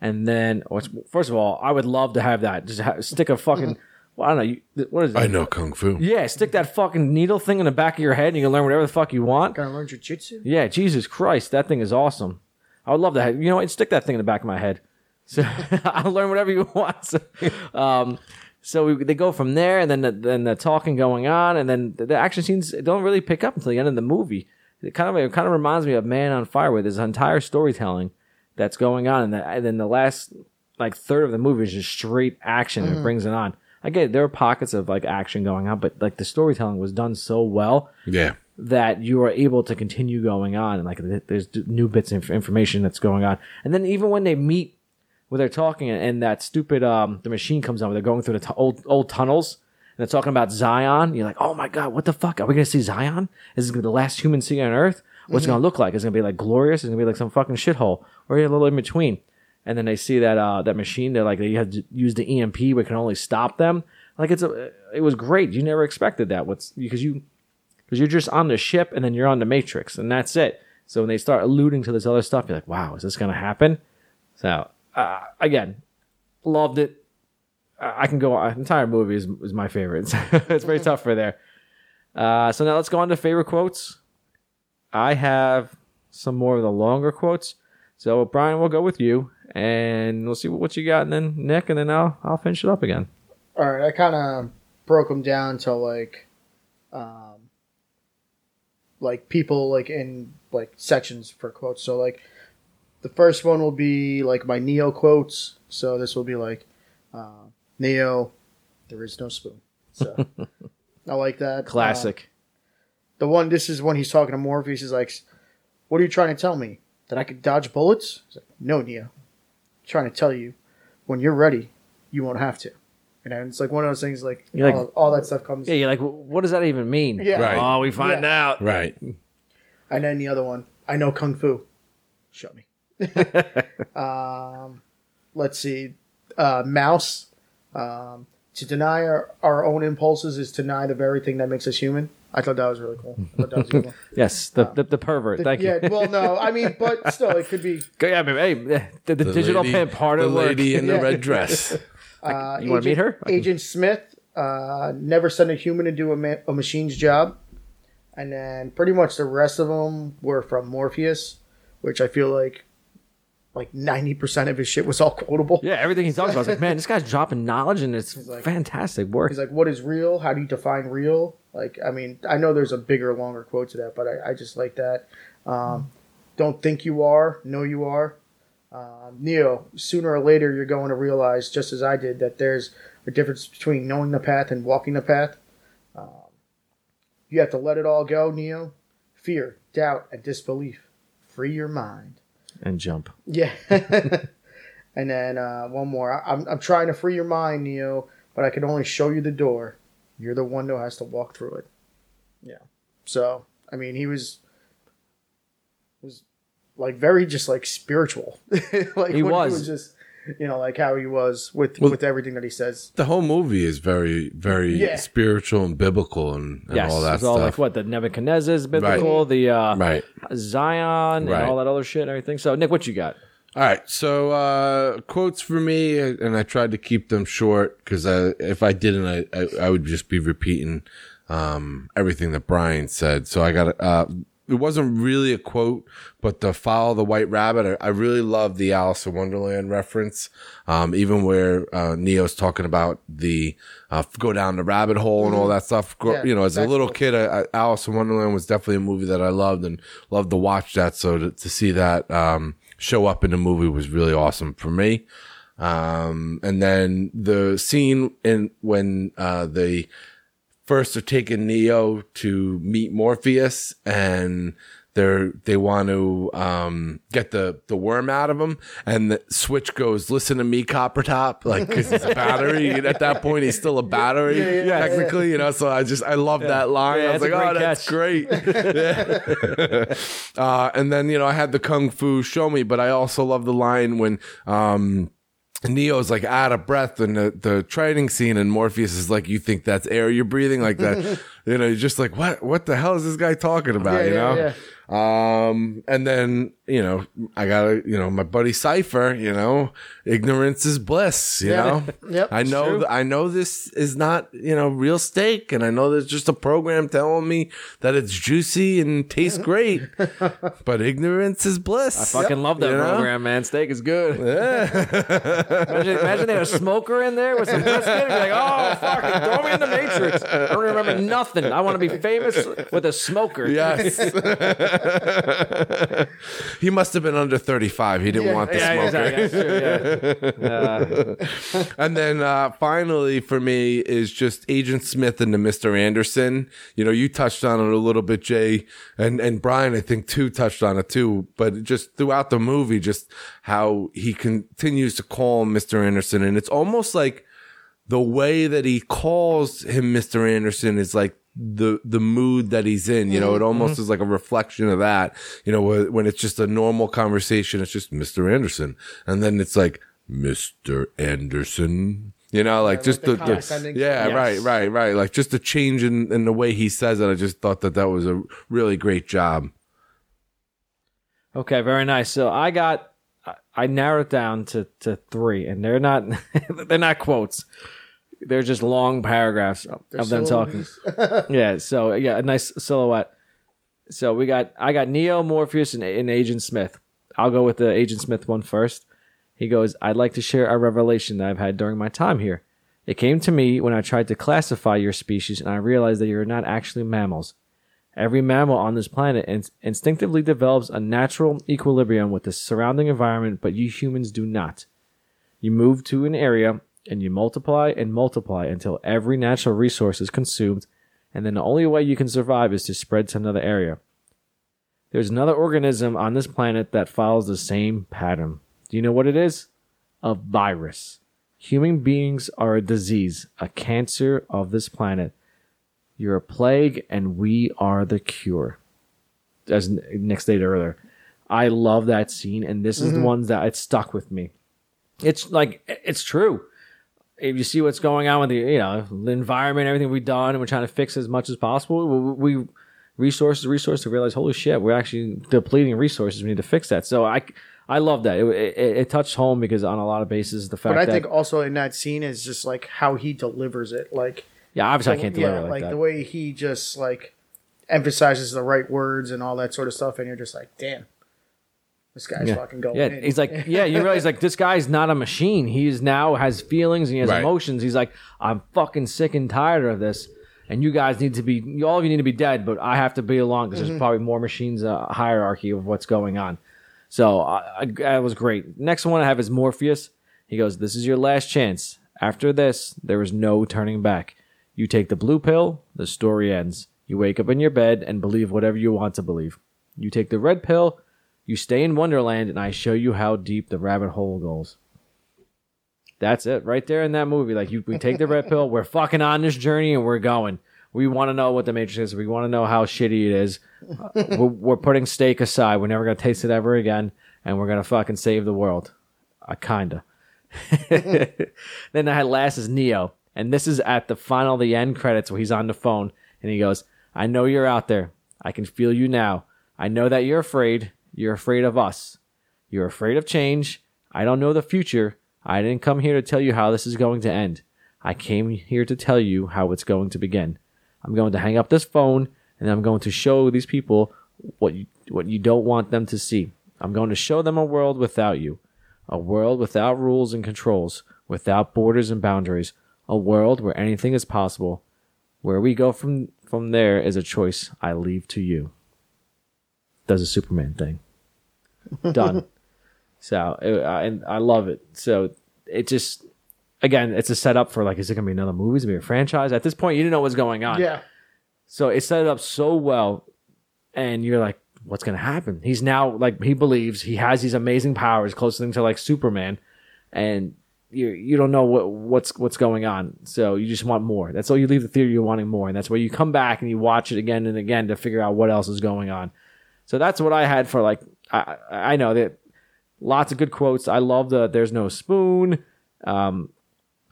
and then what's first of all, I would love to have that. Just have, stick a fucking well, I don't know you, what is it? I know kung fu. Yeah, stick that fucking needle thing in the back of your head, and you can learn whatever the fuck you want. Gonna learn jujitsu. Yeah, Jesus Christ, that thing is awesome. I would love to have, you know, what, stick that thing in the back of my head. So I'll learn whatever you want. So, um, so we, they go from there, and then the, then the talking going on, and then the, the action scenes don't really pick up until the end of the movie. It kind of it kind of reminds me of Man on Fire, with his entire storytelling that's going on, and, the, and then the last like third of the movie is just straight action and it brings it on. I Again, there are pockets of like action going on, but like the storytelling was done so well Yeah. that you are able to continue going on and like there's new bits of information that's going on and then even when they meet where they're talking and that stupid um the machine comes on where they're going through the tu- old old tunnels and they're talking about Zion. You're like, oh my god, what the fuck? Are we gonna see Zion? Is this gonna be the last human city on Earth? What's it gonna look like? Is it gonna be like glorious? Is it gonna be like some fucking shithole? Or a little in between? And then they see that uh that machine. They're like they had to use the EMP, but can only stop them. Like it's a it was great. You never expected that. What's because you because you're just on the ship and then you're on the Matrix and that's it. So when they start alluding to this other stuff, you're like, wow, is this gonna happen? So uh, again, loved it. Uh, I can go on. Entire movie is, is my favorite. it's very tough for there. Uh, so now let's go on to favorite quotes. I have some more of the longer quotes. So Brian, we'll go with you, and we'll see what you got, and then Nick, and then I'll I'll finish it up again. All right, I kind of broke them down to like, um, like people like in like sections for quotes. So like, the first one will be like my Neo quotes. So this will be like, uh, Neo, there is no spoon. So I like that. Uh, Classic. the one this is when he's talking to Morpheus. He's like, "What are you trying to tell me? That I could dodge bullets?" He's like, "No, Neo. I'm trying to tell you, when you're ready, you won't have to." And then it's like one of those things. Like, You're like- all, all that stuff comes. yeah, you're like, what does that even mean? Yeah. Right. Oh, we find Yeah. out. Right. And then the other one, I know kung fu. Show me. um, let's see, uh, Mouse. Um, to deny our, our own impulses is to deny the very thing that makes us human. I thought that was really cool. I thought that was a good one. Yes, the the, the pervert. Thank yeah, you. well, no, I mean, but still, it could be. yeah, baby, hey, the, the, digital lady- pimp part the of work. lady in the Yeah. red dress. Uh, You wanna meet her? Can- Agent Smith. Uh, never send a human to do a, ma- a machine's job. And then pretty much the rest of them were from Morpheus, which I feel like like ninety percent of his shit was all quotable. Yeah, everything he talks about, I was like, man, this guy's dropping knowledge, and it's like- fantastic work. He's like, "What is real? How do you define real?" Like, I mean, I know there's a bigger, longer quote to that, but I, I just like that. Um, don't think you are, know you are. Um, Neo, sooner or later, you're going to realize, just as I did, that there's a difference between knowing the path and walking the path. Um, you have to let it all go, Neo. Fear, doubt, and disbelief. Free your mind. And jump. Yeah. and then uh, one more. I, I'm, I'm trying to free your mind, Neo, but I can only show you the door. You're the one who has to walk through it. Yeah. So, I mean, he was was like very just like spiritual. like He when was. just you know like how he was with Well- with everything that he says. The whole movie is very, very Yeah. spiritual and biblical and, and Yes, all that it's all like stuff. what the Nebuchadnezzar's biblical, the uh, Right. Zion, Right. and all that other shit and everything. So, Nick, what you got? All right, so uh, quotes for me, and I tried to keep them short because if I didn't, I, I I would just be repeating um, everything that Brian said. So I got uh, it wasn't really a quote, but the follow the white rabbit. I, I really love the Alice in Wonderland reference, um, even where uh, Neo's talking about the uh, go down the rabbit hole and all that stuff. Yeah, you know, as a little kid, I, I, Alice in Wonderland was definitely a movie that I loved and loved to watch that. So to, to see that um, show up in the movie was really awesome for me. Um, and then the scene in when uh, they first are taking Neo to meet Morpheus and they're they want to um, get the the worm out of him and the switch goes listen to me copper top like because he's a battery. And at that point he's still a battery yeah, technically you know? So i just i love that line. Yeah, i was like oh great that's great. Uh, and then you know i had the kung fu show me but i also love the line when um Neo's like out of breath in the, the training scene, and Morpheus is like, "You think that's air you're breathing?" Like that, you know. You're just like, "What? What the hell is this guy talking about?" Yeah, you yeah, know. Um, and then you know, I got you know my buddy Cypher. You know, ignorance is bliss. You Yeah. know. Yep, I know. th- I know this is not you know real steak, and I know there's just a program telling me that it's juicy and tastes great, but ignorance is bliss. I fucking love that You know? program, man. Steak is good. imagine, imagine they had a smoker in there with some brisket. And be like, oh, fuck, throw me in the Matrix. I don't remember nothing. I want to be famous with a smoker. Yes. he must have been under 35. He didn't want the Yeah, smoker. exactly. That's true, yeah. And then uh, finally for me is just Agent Smith and the Mr. Anderson. You know, you touched on it a little bit, Jay, and and Brian, I think too touched on it too. But just throughout the movie, just how he continues to call Mr. Anderson, and it's almost like the way that he calls him Mr. Anderson is like the the mood that he's in. You know, it mm-hmm. almost mm-hmm. is like a reflection of that. You know, wh- when it's just a normal conversation, it's just Mr. Anderson, and then it's like Mr. Anderson. You know, like just the the, the yeah, Yes. right, right, right. Like just the change in, in the way he says it. I just thought that that was a really great job. Okay, very nice. So I got I- narrowed it down to, to three, and they're not they're not quotes. They're just long paragraphs oh, of, of them talking. yeah. So yeah, a nice silhouette. So we got I got Neo, Morpheus, and, and Agent Smith. I'll go with the Agent Smith one first. He goes, I'd like to share a revelation that I've had during my time here. It came to me when I tried to classify your species, and I realized that you're not actually mammals. Every mammal on this planet in- instinctively develops a natural equilibrium with the surrounding environment, but you humans do not. You move to an area and you multiply and multiply until every natural resource is consumed, and then the only way you can survive is to spread to another area. There's another organism on this planet that follows the same pattern. Do you know what it is? A virus. Human beings are a disease, a cancer of this planet. You're a plague, and we are the cure. As Nick stated earlier, I love that scene, and this is the mm-hmm. ones that it stuck with me. It's like it's true. If you see what's going on with the you know the environment, everything we've done, and we're trying to fix as much as possible, we, we resources, resources to realize, holy shit, we're actually depleting resources. We need to fix that. So I, I love that. It, it, it touched home because on a lot of bases, the fact But I that think also in that scene is just like how he delivers it. Like yeah, obviously I can't deliver yeah, like, like that. the way he just like emphasizes the right words and all that sort of stuff, and you're just like, damn, this guy's yeah. fucking going. Yeah, in. he's like, yeah, you realize like this guy's not a machine. He's now has feelings and he has Right. emotions. He's like, I'm fucking sick and tired of this. And you guys need to be, all of you need to be dead, but I have to be along because Mm-hmm. there's probably more machines, uh, hierarchy of what's going on. So I, I, that was great. Next one I have is Morpheus. He goes, This is your last chance. After this, there is no turning back. You take the blue pill, the story ends. You wake up in your bed and believe whatever you want to believe. You take the red pill, you stay in Wonderland, and I show you how deep the rabbit hole goes. That's it, right there in that movie. Like you, we take the red pill, we're fucking on this journey, and we're going. We want to know what the Matrix is. We want to know how shitty it is. We're, we're putting steak aside. We're never gonna taste it ever again, and we're gonna fucking save the world. Uh, kinda. then I had last is Neo, and this is at the final, the end credits where he's on the phone and he goes, "I know you're out there. I can feel you now. I know that you're afraid. You're afraid of us. You're afraid of change. I don't know the future. I didn't come here to tell you how this is going to end. I came here to tell you how it's going to begin. I'm going to hang up this phone and I'm going to show these people what you what you don't want them to see. I'm going to show them a world without you. A world without rules and controls, without borders and boundaries. A world where anything is possible. Where we go from from there is a choice I leave to you. Does a Superman thing. Done. so it, I, and I love it. So it just again, it's a setup for like, is it gonna be another movie? Is it gonna be a franchise? At this point, you didn't know what's going on. yeah, So it set it up so well, and you're like, what's gonna happen? He's now like he believes he has these amazing powers, close things to like Superman, and you you don't know what what's what's going on. So you just want more. That's all you leave the theater. You're wanting more, and that's where you come back and you watch it again and again to figure out what else is going on. So that's what I had for like I I know that lots of good quotes. I love the "There's no spoon." Um,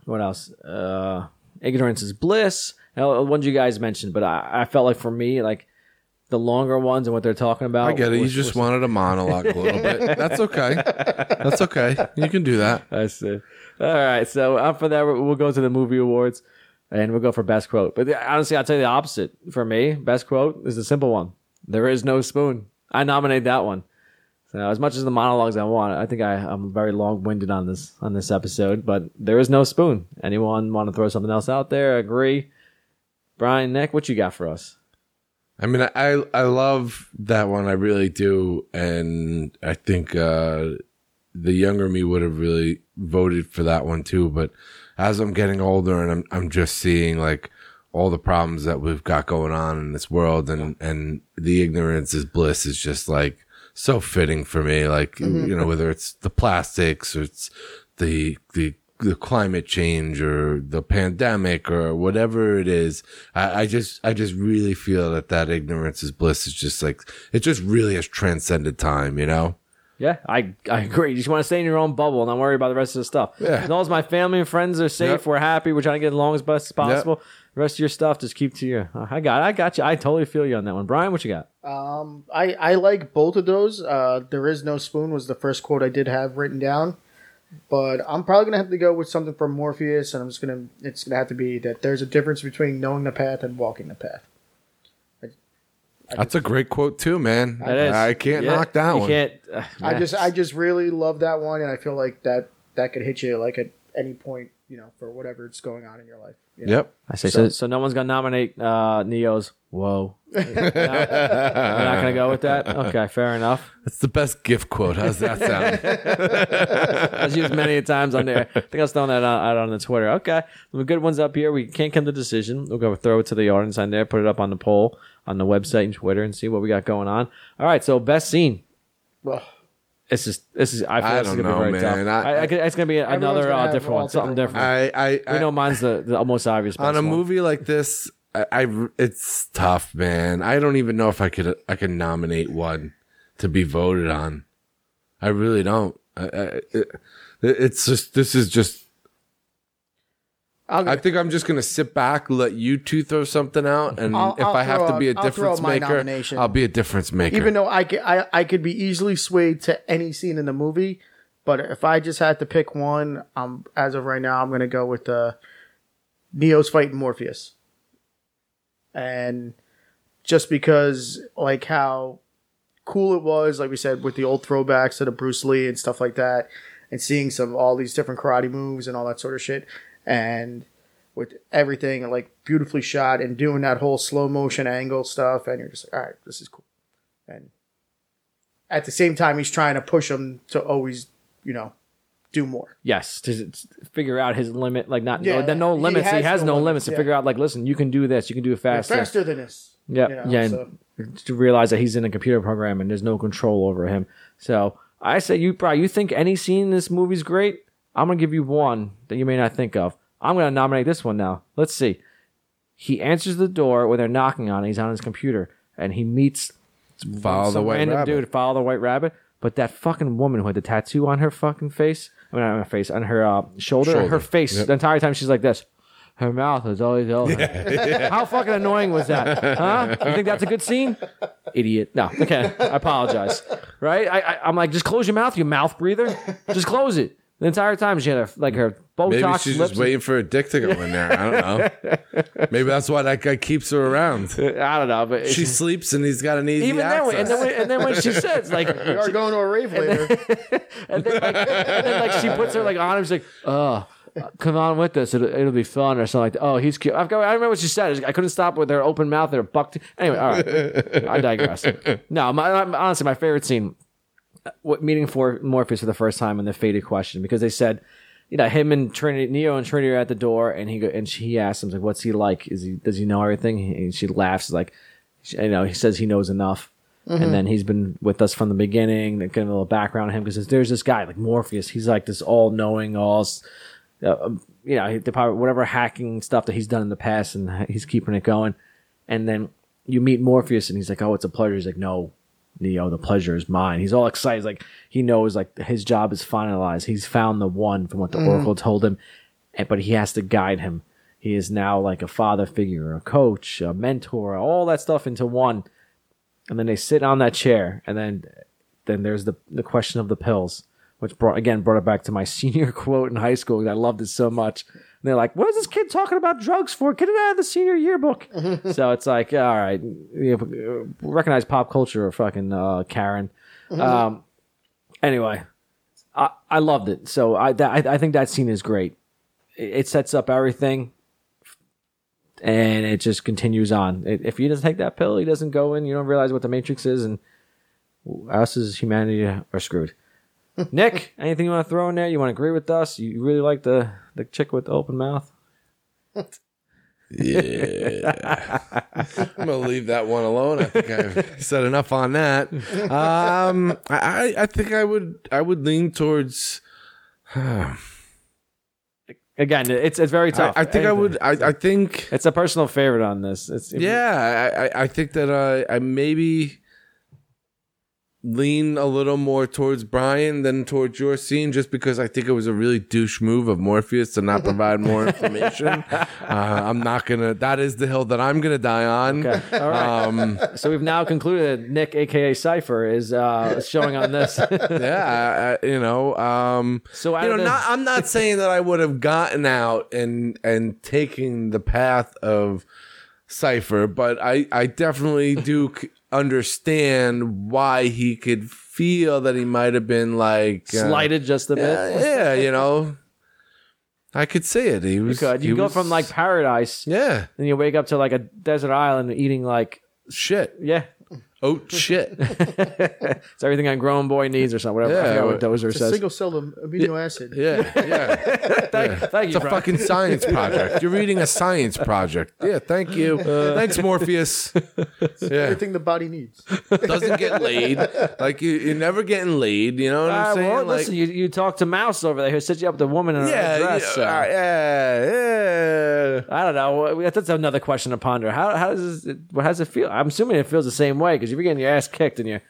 what else? Uh, ignorance is bliss. Now, ones you guys mentioned, but I, I felt like for me, like the longer ones and what they're talking about. I get it. You just was- wanted a monologue a little bit. That's okay. That's okay. You can do that. I see. All right, so after that, we'll we'll go to the movie awards, and we'll go for best quote. But honestly, I'll tell you the opposite. For me, best quote is the simple one: "There is no spoon." I nominate that one. As much as the monologues I want, I think I, I'm very long-winded on this on this episode. But there is no spoon. Anyone want to throw something else out there? Agree? Brian, Nick, what you got for us? I mean, I I love that one. I really do, and I think uh, the younger me would have really voted for that one too. But as I'm getting older, and I'm I'm just seeing like all the problems that we've got going on in this world, and and the ignorance is bliss is just like so fitting for me. Like mm-hmm. you know, whether it's the plastics or it's the the the climate change or the pandemic or whatever it is. I, I just, I just really feel that that ignorance is bliss is just like, it just really has transcended time, you know? Yeah, I, I agree. You just want to stay in your own bubble and not worry about the rest of the stuff. Yeah. As long as my family and friends are safe, Yep. we're happy, we're trying to get along as best as possible. The rest of your stuff, just keep to your. I got, I got you. I totally feel you on that one, Brian. What you got? Um, I I like both of those. Uh, there is no spoon was the first quote I did have written down, but I'm probably gonna have to go with something from Morpheus, and I'm just gonna it's gonna have to be that there's a difference between knowing the path and walking the path. That's a great quote too, man. That is. I can't Yeah, knock that you one. Can't. Uh, I just I just really love that one, and I feel like that that could hit you like at any point, you know, for whatever it's going on in your life. You know? Yep. I say so. So no one's gonna nominate uh, Neo's. Whoa. No? We're not gonna go with that. Okay, fair enough. That's the best gift quote. How's that sound? That's used many times on there. I think I was throwing that out, out on the Twitter. Okay, the good ones up here. We can't come to decision. We'll go throw it to the audience on there. Put it up on the poll on the website and Twitter and see what we got going on. All right, so best scene. Ugh. It's just this is. I feel I this is don't gonna be know, very man. tough. I- I, I, could- it's gonna be another gonna uh, have different all one, something different different. I, I, we know mine's the, the most obvious. on best a one. movie like this, I, I, it's tough, man. I don't even know if I could, I could nominate one to be voted on. I really don't. I, I, it, it's just, this is just, I'll, I think I'm just gonna sit back, let you two throw something out, and I'll- if I'll I have to be a difference maker. I'll be a difference maker. even though I could, I I could be easily swayed to any scene in the movie, but if I just had to pick one, um, as of right now, I'm gonna go with uh, Neo's fighting Morpheus, and just because like how cool it was, like we said, with the old throwbacks to the Bruce Lee and stuff like that, and seeing some all these different karate moves and all that sort of shit, and with everything like beautifully shot and doing that whole slow motion angle stuff, and you're just like, all right, this is cool. And at the same time, he's trying to push him to always, you know, do more. Yes, to figure out his limit, like not Yeah, no, then no he limits. He has, no limits, to yeah. figure out. Like, listen, you can do this. You can do it faster. Faster than this. Yeah, you know, yeah, and so- to realize that he's in a computer program and there's no control over him. So I say, you, bro, you think any scene in this movie's great? I'm gonna give you one that you may not think of. I'm gonna nominate this one now. Let's see. He answers the door when they're knocking on. it. He's on his computer and he meets follow the some white random rabbit. dude follow the white rabbit. But that fucking woman who had the tattoo on her fucking face, I mean, not on her face, on her uh, shoulder, Shoulder. her face, Yep. the entire time she's like this. Her mouth is always open. How fucking annoying was that? Huh? You think that's a good scene? Idiot. No. Okay. I apologize. Right? I, I, I'm like, just close your mouth, you mouth breather. Just close it. The entire time she had her, like her Botox Maybe she's lips. just waiting for a dick to go in there. I don't know. Maybe that's why that guy keeps her around. I don't know, but She sleeps and he's got an easy even then, access. and then, when, and then when she says like, We are going to a rave later. and then, like, and then like she puts her like on him. She's like, "Oh, come on with us. It'll, it'll be fun or something like that." Oh, he's cute. I've got, I remember what she said. I couldn't stop with her open mouth and her buck. T- anyway, all right. I digress. No, my, my- honestly, my favorite scene, what meeting for Morpheus for the first time in the faded question because they said. You know him and Trinity, Neo and Trinity are at the door, and he go, and she asks him like, "What's he like? Is he does he know everything?" And she laughs like, you know, he says he knows enough. And then he's been with us from the beginning. They give a little background on him because there's this guy like Morpheus. He's like this all knowing, all, uh, um, you know, the power, whatever hacking stuff that he's done in the past, and he's keeping it going. And then you meet Morpheus, and he's like, "Oh, it's a pleasure." He's like, "No, Neo, the pleasure is mine." He's all excited, He's like he knows like his job is finalized. He's found the one from what the mm-hmm. Oracle told him, and, but he has to guide him. He is now like a father figure, a coach, a mentor, all that stuff into one and then they sit on that chair and then then there's the the question of the pills which brought again brought it back to my senior quote in high school i loved it so much and they're like what is this kid talking about drugs for get it out of the senior yearbook so it's like all right you know, recognize pop culture or fucking uh, karen um, anyway I, I loved it so I, that, I i think that scene is great it, it sets up everything and it just continues on. If he doesn't take that pill, he doesn't go in. You don't realize what the Matrix is, and us as humanity are screwed. Nick, anything you want to throw in there? You want to agree with us? You really like the the chick with the open mouth? Yeah. I'm gonna leave that one alone. I think I've said enough on that. Um, I, I think I would I would lean towards. Again, it's it's very tough. I think I would. I, I think. It's a personal favorite on this. It's Yeah, I, I, I think that uh, I maybe lean a little more towards Brian than towards your scene, just because I think it was a really douche move of Morpheus to not provide more information. uh, I'm not gonna. That is the hill that I'm gonna die on. Okay. All right. Um, So we've now concluded Nick, aka Cypher, is uh, showing on this. yeah, I, I- you know, um, So you know, not, I'm not saying that I would have gotten out and and taking the path of Cypher, but I I definitely do understand why he could feel that he might have been like uh, Slighted just a bit. Yeah, yeah, you know, I could see it. He You was. could. You go was- from like paradise, yeah, and you wake up to like a desert island eating like shit, yeah, oat shit. it's everything a grown boy needs or something. Whatever. I Yeah, forgot what Dozer It's a says. single cell amino acid. Yeah, yeah. thank, thank It's you, a Brian. fucking science project. You're reading a science project. Yeah, thank you. Thanks, Morpheus. Yeah, Everything the body needs. doesn't get laid. Like you, you're never getting laid. You know what Ah, I'm saying? well, like, listen, you, you talk to Mouse over there who sets you up with a woman in a yeah, dress. yeah, uh, yeah, yeah. I don't know. That's another question to ponder. How how does it, how does it feel? I'm assuming it feels the same way because you're getting your ass kicked and you.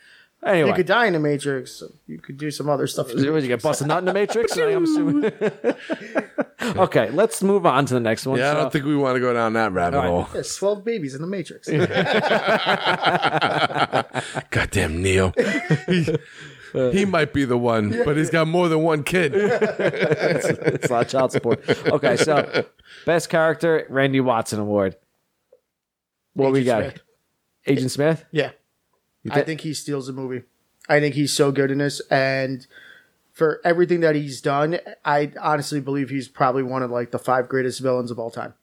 Anyway, You could die in the Matrix. You could do some other stuff. What, you get busted nut in the Matrix? I'm assuming. okay, let's move on to the next one. Yeah, I don't think we want to go down that rabbit All right. hole. There's 12 babies in the Matrix. Goddamn Neo. he, he might be the one, but he's got more than one kid. it's not child support. Okay, so best character Randy Watson award. What we Agent got? Smith. Agent Smith. Yeah. I think he steals the movie. I think he's so good in this. And for everything that he's done, I honestly believe he's probably one of like the five greatest villains of all time.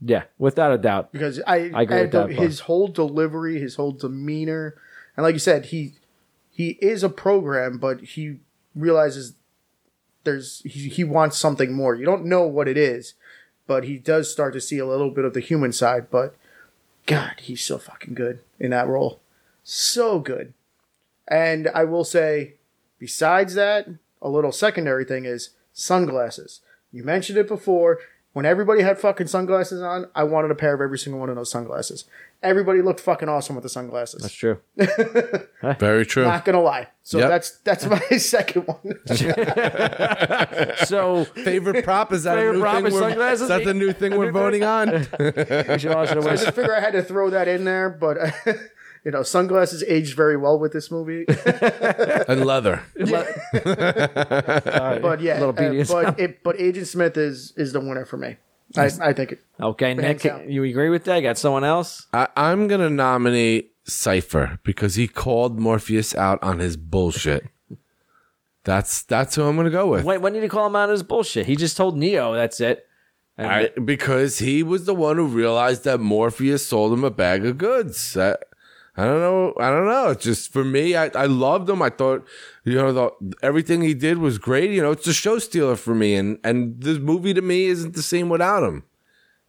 Yeah, without a doubt. Because I, I agree with that, Buck. his whole delivery, his whole demeanor, and like you said, he he is a program, but he realizes there's he, he wants something more. You don't know what it is, but he does start to see a little bit of the human side. But God, he's so fucking good in that role, so good. And I will say, besides that, a little secondary thing is sunglasses. You mentioned it before. When everybody had fucking sunglasses on, I wanted a pair of every single one of those sunglasses. Everybody looked fucking awesome with the sunglasses. That's true. Very true. Not gonna lie. So Yep. that's that's my second one. So Favorite prop is that a Favorite new prop thing? is We're, sunglasses? is that the new thing we're voting on? we should also I just figure I had to throw that in there, but you know, sunglasses aged very well with this movie. and leather. but yeah, Little uh, BDSM. but it, but Agent Smith is is the winner for me. I, I think it. Okay, Nick, down. you agree with that? Got someone else? I, I'm gonna nominate Cypher because he called Morpheus out on his bullshit. That's that's who I'm gonna go with. When, when did he call him out on his bullshit? He just told Neo that's it. And I, because he was the one who realized that Morpheus sold him a bag of goods. I, I don't know. I don't know. It's just for me. I, I loved him. I thought, you know, the, everything he did was great. You know, it's a show stealer for me, and and this movie to me isn't the same without him.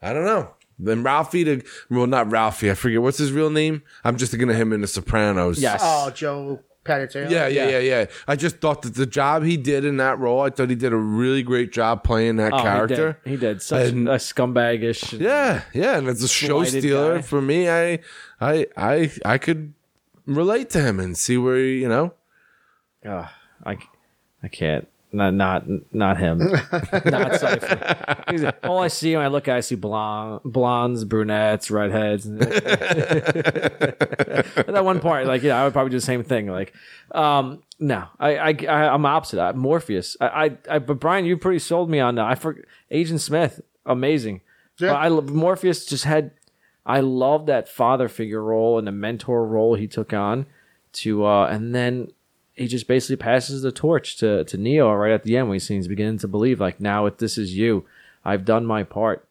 I don't know. Then Ralphie to well, not Ralphie. I forget what's his real name. I'm just thinking of him in The Sopranos. yes. Oh, Joe Patterson. Yeah, yeah, yeah, yeah. I just thought that the job he did in that role, I thought he did a really great job playing that Oh, character. He did. He did. Such And- a scumbagish. Yeah, yeah, and it's a show Slighted stealer guy. for me, I, I, I, I could relate to him and see where he, you know. Ugh, I, I can't. Not, not, not him. not Cypher. All I see when I look at, I see blonde, blondes, brunettes, redheads. At that one part, like, yeah, I would probably do the same thing. Like, um, no, I, I, I I'm opposite. I, Morpheus. I, I, I, but Brian, you pretty sold me on that. I for Agent Smith, amazing. Yeah. But I Morpheus just had. I love that father figure role and the mentor role he took on to, uh, and then he just basically passes the torch to to Neo right at the end when he's beginning to believe like now if this is you, I've done my part.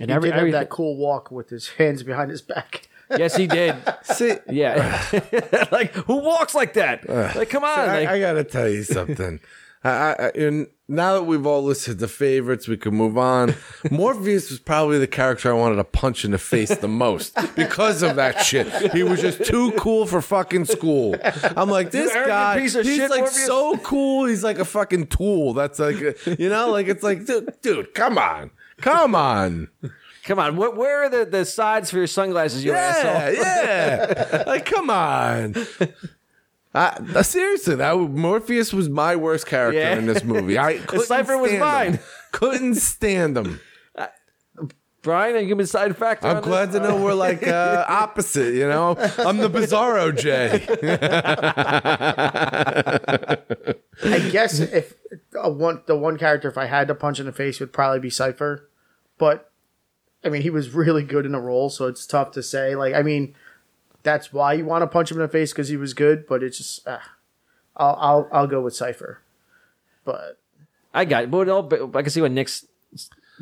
And he every, did have everything- that cool walk with his hands behind his back. yes, he did. See, Yeah, like who walks like that? Uh, like, come on, I, like, I gotta tell you something. I, I, now that we've all listed the favorites, we can move on. Morpheus was probably the character I wanted to punch in the face the most because of that shit. He was just too cool for fucking school. I'm like, this guy, he's shit, like Morpheus. so cool. He's like a fucking tool. That's like, you know, like it's like, dude, dude come on, come on. come on. Where, where are the, the sides for your sunglasses, you Yeah, asshole? yeah. like, come on. I, uh, seriously, that Morpheus was my worst character Yeah. in this movie. I couldn't Cypher was stand mine. him. Couldn't stand him. Brian, are you giving me a side factor? I'm on this? glad to know we're like uh, opposite. You know, I'm the Bizarro Jay. I guess if uh, one the one character, if I had to punch in the face, would probably be Cypher. But I mean, he was really good in the role, so it's tough to say. Like, I mean, that's why you want to punch him in the face because he was good. But it's just, uh, I'll I'll I'll go with Cypher. But I got it. But all, but I can see what Nick's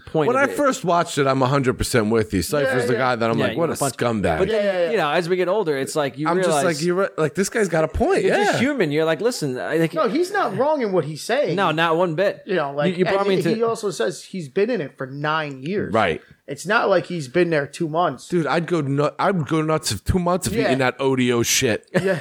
point. When of I it- first watched it, I'm 100 percent with you. Cypher's Yeah, the yeah. guy that I'm Yeah, like, what a wanna punch- scumbag. But then, Yeah, yeah, yeah. you know, as we get older, it's like you I'm realize just like you're like this guy's got a point. you're yeah, just human. You're like, listen, I think no, he's not wrong in what he's saying. no, not one bit. you know, like you, you brought me he, into he also says he's been in it for nine years. right. It's not like he's been there two months. Dude, I'd go nut. I'd go nuts if two months of Yeah. eating that Odio shit. Yeah.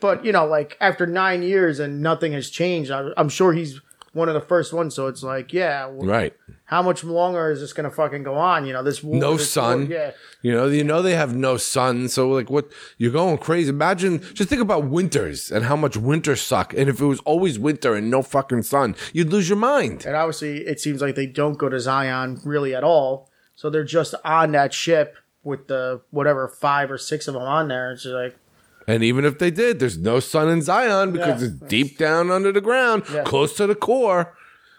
but you know, like after nine years and nothing has changed, I, I'm sure he's one of the first ones. So it's like, yeah, well, Right. how much longer is this gonna fucking go on? You know, this war, no this sun. war- yeah, You know, you know they have no sun. So like what you're going crazy. Imagine just think about winters and how much winters suck. And if it was always winter and no fucking sun, you'd lose your mind. and obviously it seems like they don't go to Zion really at all. So they're just on that ship with the whatever five or six of them on there. It's just like, And even if they did, there's no sun in Zion because Yeah. it's deep down under the ground, Yeah. close to the core.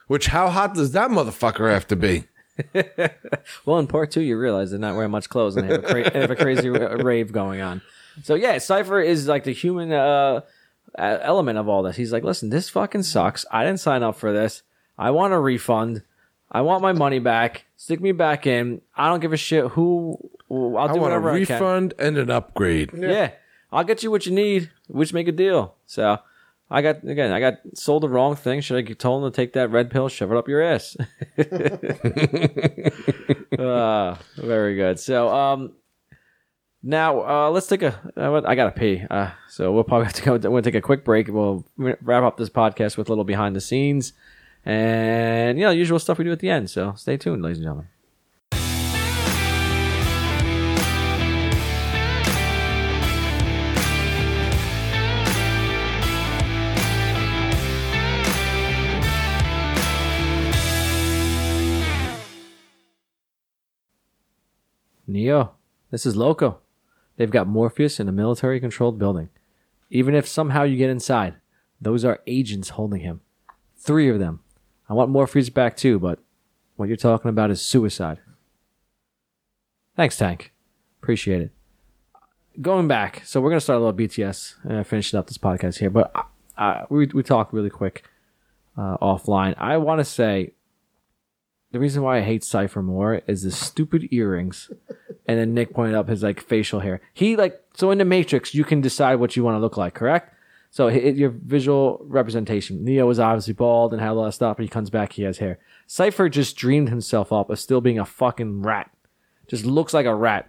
Which how hot does that motherfucker have to be? Well, in part two, you realize they're not wearing much clothes and they have a, cra- have a crazy rave going on. So yeah, Cypher is like the human uh, element of all this. He's like, listen, this fucking sucks. I didn't sign up for this. I want a refund. I want my money back. Stick me back in. I don't give a shit who. I'll I do want a whatever I can. refund and an upgrade. Yeah. I'll get you what you need. We Which make a deal. So I got again. I got sold the wrong thing. Should I get told them to take that red pill, shove it up your ass? uh, very good. So um, now uh, let's take a. Uh, I gotta pee. Uh, so we'll probably have to go. We'll take a quick break. We'll wrap up this podcast with a little behind the scenes and you know usual stuff we do at the end. So stay tuned, ladies and gentlemen. Neo, this is Loco. They've got Morpheus in a military controlled building. Even if somehow you get inside, those are agents holding him. Three of them. I want Morpheus back too, but what you're talking about is suicide. Thanks, Tank. Appreciate it. Going back, so we're going to start a little BTS and finishing up this podcast here, but uh, uh, we, we talked really quick uh, offline. I want to say the reason why I hate Cypher more is the stupid earrings. and then Nick pointed up his like facial hair. He like so in the Matrix you can decide what you want to look like, correct? So hi- your visual representation. Neo is obviously bald and had a lot of stuff, but he comes back, he has hair. Cypher just dreamed himself up of still being a fucking rat. Just looks like a rat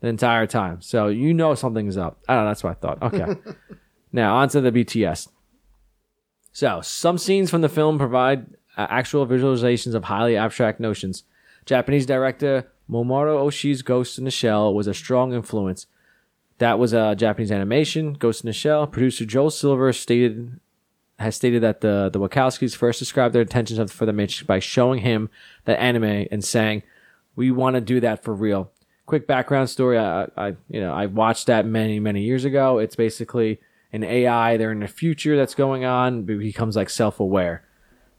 the entire time. So you know something's up. I don't know, that's what I thought. Okay. now on to the BTS. So, some scenes from the film provide uh, actual visualizations of highly abstract notions. Japanese director Mamoru Oshii's Ghost in the Shell was a strong influence. That was a Japanese animation, Ghost in the Shell. Producer Joel Silver stated has stated that the the Wachowskis first described their intentions of, for the Matrix by showing him that anime and saying, "We want to do that for real." Quick background story: I, I you know I watched that many many years ago. It's basically an AI. They're in the future that's going on, but becomes like self aware.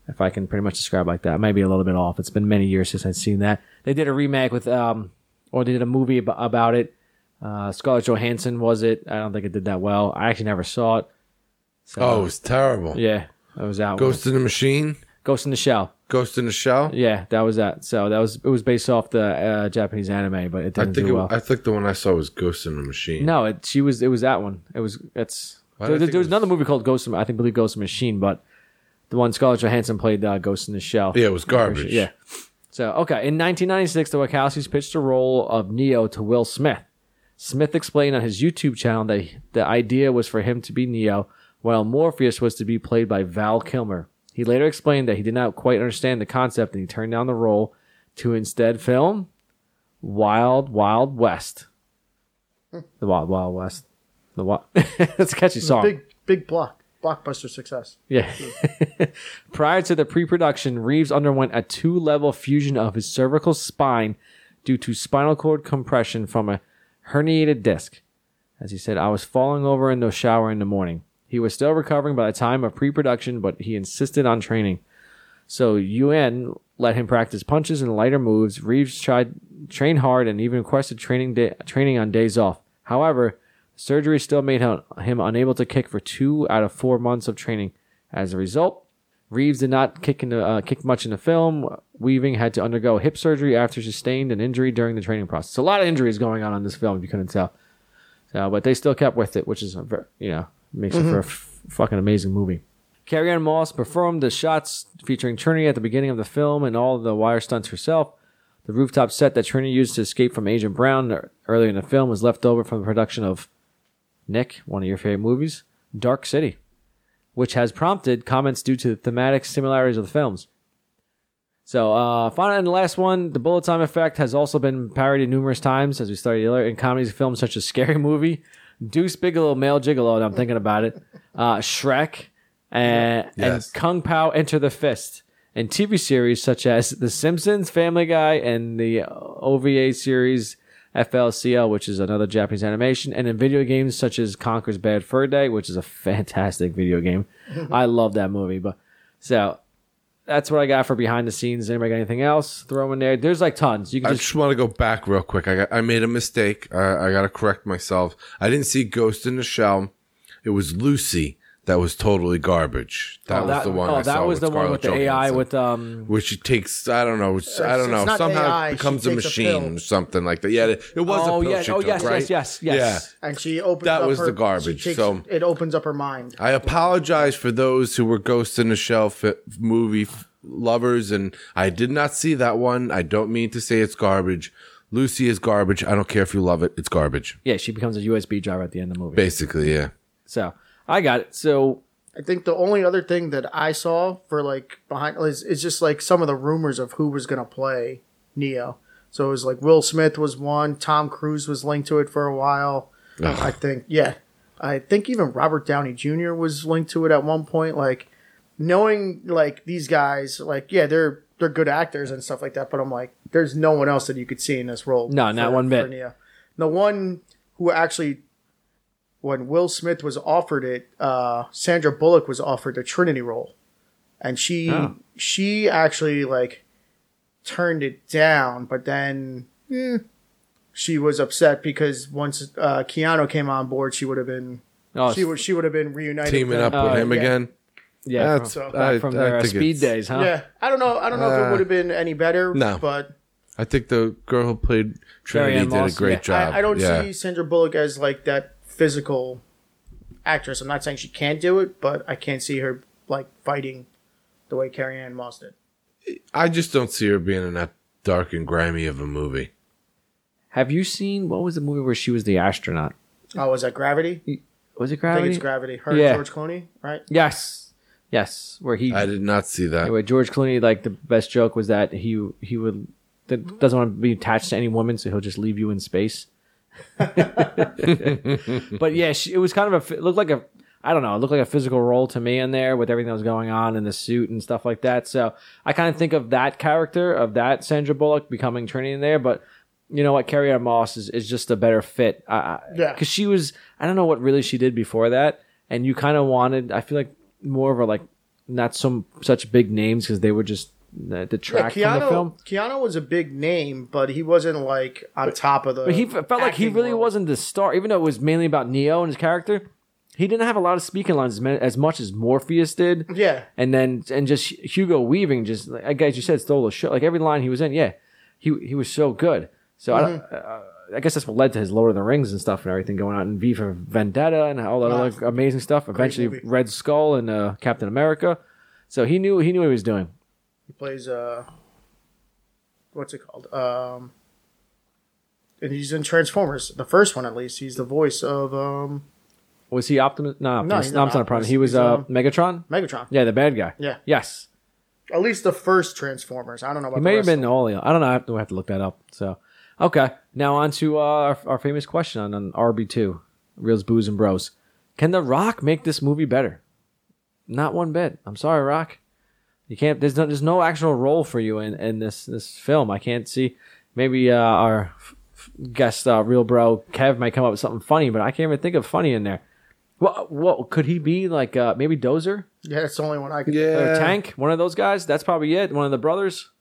If I can pretty much describe like that, maybe a little bit off. It's been many years since I've seen that. They did a remake with um, or they did a movie ab- about it. Uh, Scarlett Johansson was it? I don't think it did that well. I actually never saw it. So, Oh, was terrible. yeah, I was out. Ghost in the Machine. Ghost in the Shell. Ghost in the Shell. Yeah, that was that. So that was it was based off the uh, Japanese anime, but it I didn't think do it, well. I think the one I saw was Ghost in the Machine. no, it, she was. It was that one. It was. It's. There, I there was it another movie called Ghost. In, I think believe Ghost in the Machine, but the one Scarlett Johansson played uh, Ghost in the Shell. Yeah, it was garbage. Yeah. So okay, in 1996, the Wachowskis pitched the role of Neo to Will Smith. Smith explained on his YouTube channel that he- the idea was for him to be Neo, while Morpheus was to be played by Val Kilmer. He later explained that he did not quite understand the concept and he turned down the role to instead film Wild Wild West. The Wild Wild West. The Wild. That's a catchy song. Big big block blockbuster success. Yeah. Prior to the pre production, Reeves underwent a two level fusion of his cervical spine due to spinal cord compression from a herniated disc. As he said, I was falling over in the shower in the morning. He was still recovering by the time of pre production, but he insisted on training. So Yuen let him practice punches and lighter moves. Reeves tried trained hard and even requested training day, training on days off. However, surgery still made him, unable to kick for two out of four months of training. As a result, Reeves did not kick in the, uh, kick much in the film. Weaving had to undergo hip surgery after sustained an injury during the training process. a lot of injuries going on in this film. If you couldn't tell. So, but they still kept with it, which is you know makes it for a f- fucking amazing movie. Carrie Ann Moss performed the shots featuring Trinity at the beginning of the film and all the wire stunts herself. The rooftop set that Trinity used to escape from Agent Brown earlier in the film was left over from the production of Nick, one of your favorite movies, Dark City, which has prompted comments due to the thematic similarities of the films. So, uh, finally, and the last one, the bullet time effect has also been parodied numerous times, as we started earlier, in comedies and films such as Scary Movie, Deuce Bigalow, Male Gigolo, and I'm thinking about it, uh, Shrek, and, Yes. and Kung Pao Enter the Fist, and TV series such as The Simpsons, Family Guy, and the OVA series FLCL, which is another Japanese animation, and in video games such as Conker's Bad Fur Day, which is a fantastic video game. I love that movie, but so that's what I got for behind the scenes. Anybody got anything else? Throw them in there. There's like tons. You can I just just want to go back real quick. I got, I made a mistake. I, I got to correct myself. I didn't see Ghost in the Shell. It was Lucy that was totally garbage. That oh, was the one. Oh, I that saw was the one with Scarlett the AI with um. Which she takes, I don't know, it's, I don't know, somehow AI, it becomes a takes a machine or something like that. Yeah, it, it was Oh a pill yes, she oh took, yes, right? yes, yes, yes. And she opens That up was her, the garbage, takes- so- it opens up her mind. I apologize for those who were Ghost in the Shell fi- movie f- lovers, and I did not see that one. I don't mean to say it's garbage. Lucy is garbage. I don't care if you love it. It's garbage. Yeah, she becomes a USB driver at the end of the movie. Basically, yeah. So I got it. So I think the only other thing that I saw for like behind is, is just like some of the rumors of who was gonna play Neo. So it was like Will Smith was one, Tom Cruise was linked to it for a while. I think, yeah, I think even Robert Downey Jr. was linked to it at one point. Like knowing like these guys, like yeah, they're they're good actors and stuff like that. But I'm like, there's no one else that you could see in this role. No, not one bit. Neo. The one who actually when Will Smith was offered it, uh, Sandra Bullock was offered the Trinity role, and she Oh. she actually like turned it down. But then eh, she was upset because once uh, Keanu came on board, she would have been oh, she would she would have been reunited. Teaming with up with Oh, him yeah. again. yeah, That's- from, I- from I their uh, think speed days, huh? Yeah, I don't know. I don't know if Uh, it would have been any better. no. but I think the girl who played Trinity Ann did a great yeah. job. I, I don't yeah. see Sandra Bullock as like that physical actress. I'm not saying she can't do it, but I can't see her like fighting the way Carrie Ann Moss did. I just don't see her being in that dark and grimy of a movie. Have you seen what was the movie where she was the astronaut? Oh, was that Gravity? Was it Gravity? I think Gravity? it's Gravity. Her Yeah. George Clooney, right? yes, yes. Where he I did not see that. Anyway, George Clooney, like the best joke was that he he would that doesn't want to be attached to any woman, so he'll just leave you in space. but yeah, she, it was kind of a it looked like a I don't know, it looked like a physical role to me in there with everything that was going on in the suit and stuff like that. So I kind of think of that character of that Sandra Bullock becoming Trinity in there, but. You know what, Carrie Ann Moss is, is just a better fit. Uh, Yeah. because she was. I don't know what really she did before that, and you kind of wanted. I feel like more of a like not some such big names because they were just uh, Yeah, detract from the Keanu. film. Keanu was a big name, but he wasn't like on top of the. But he felt like he really world. wasn't the star, even though it was mainly about Neo and his character. he didn't have a lot of speaking lines as, as much as Morpheus did. Yeah. and then and just Hugo Weaving, just like as you said, stole the show. Like every line he was in, yeah, he he was so good. So I, don't- uh, I guess that's what led to his Lord of the Rings and stuff and everything going on, and V for Vendetta and all that Wow. other amazing stuff. Eventually. Red Skull and uh, Captain America. So he knew he knew what he was doing. Plays uh, what's it called? Um, and he's in Transformers, the first one at least. He's the voice of um Was he Optimus? No, Optimus. he's no, not I'm not Prime. Optimus. He was uh, um, Megatron. Megatron. Yeah, the bad guy. Yeah. Yes. At least the first Transformers. I don't know about He the may have been all. I don't know. I have to, I have to look that up. So, okay. Now on to uh, our, our famous question on, on RB2, Reels, Booze, and Bros. Can The Rock make this movie better? Not one bit. I'm sorry, Rock. You can't. There's no, there's no actual role for you in, in this this film. I can't see. Maybe uh, our f- f- guest, uh, Real Bro Kev, might come up with something funny, but I can't even think of funny in there. What what could he be like? Uh, maybe Dozer. Yeah, it's the only one I could. Yeah. Or Tank, one of those guys. That's probably it. One of the brothers,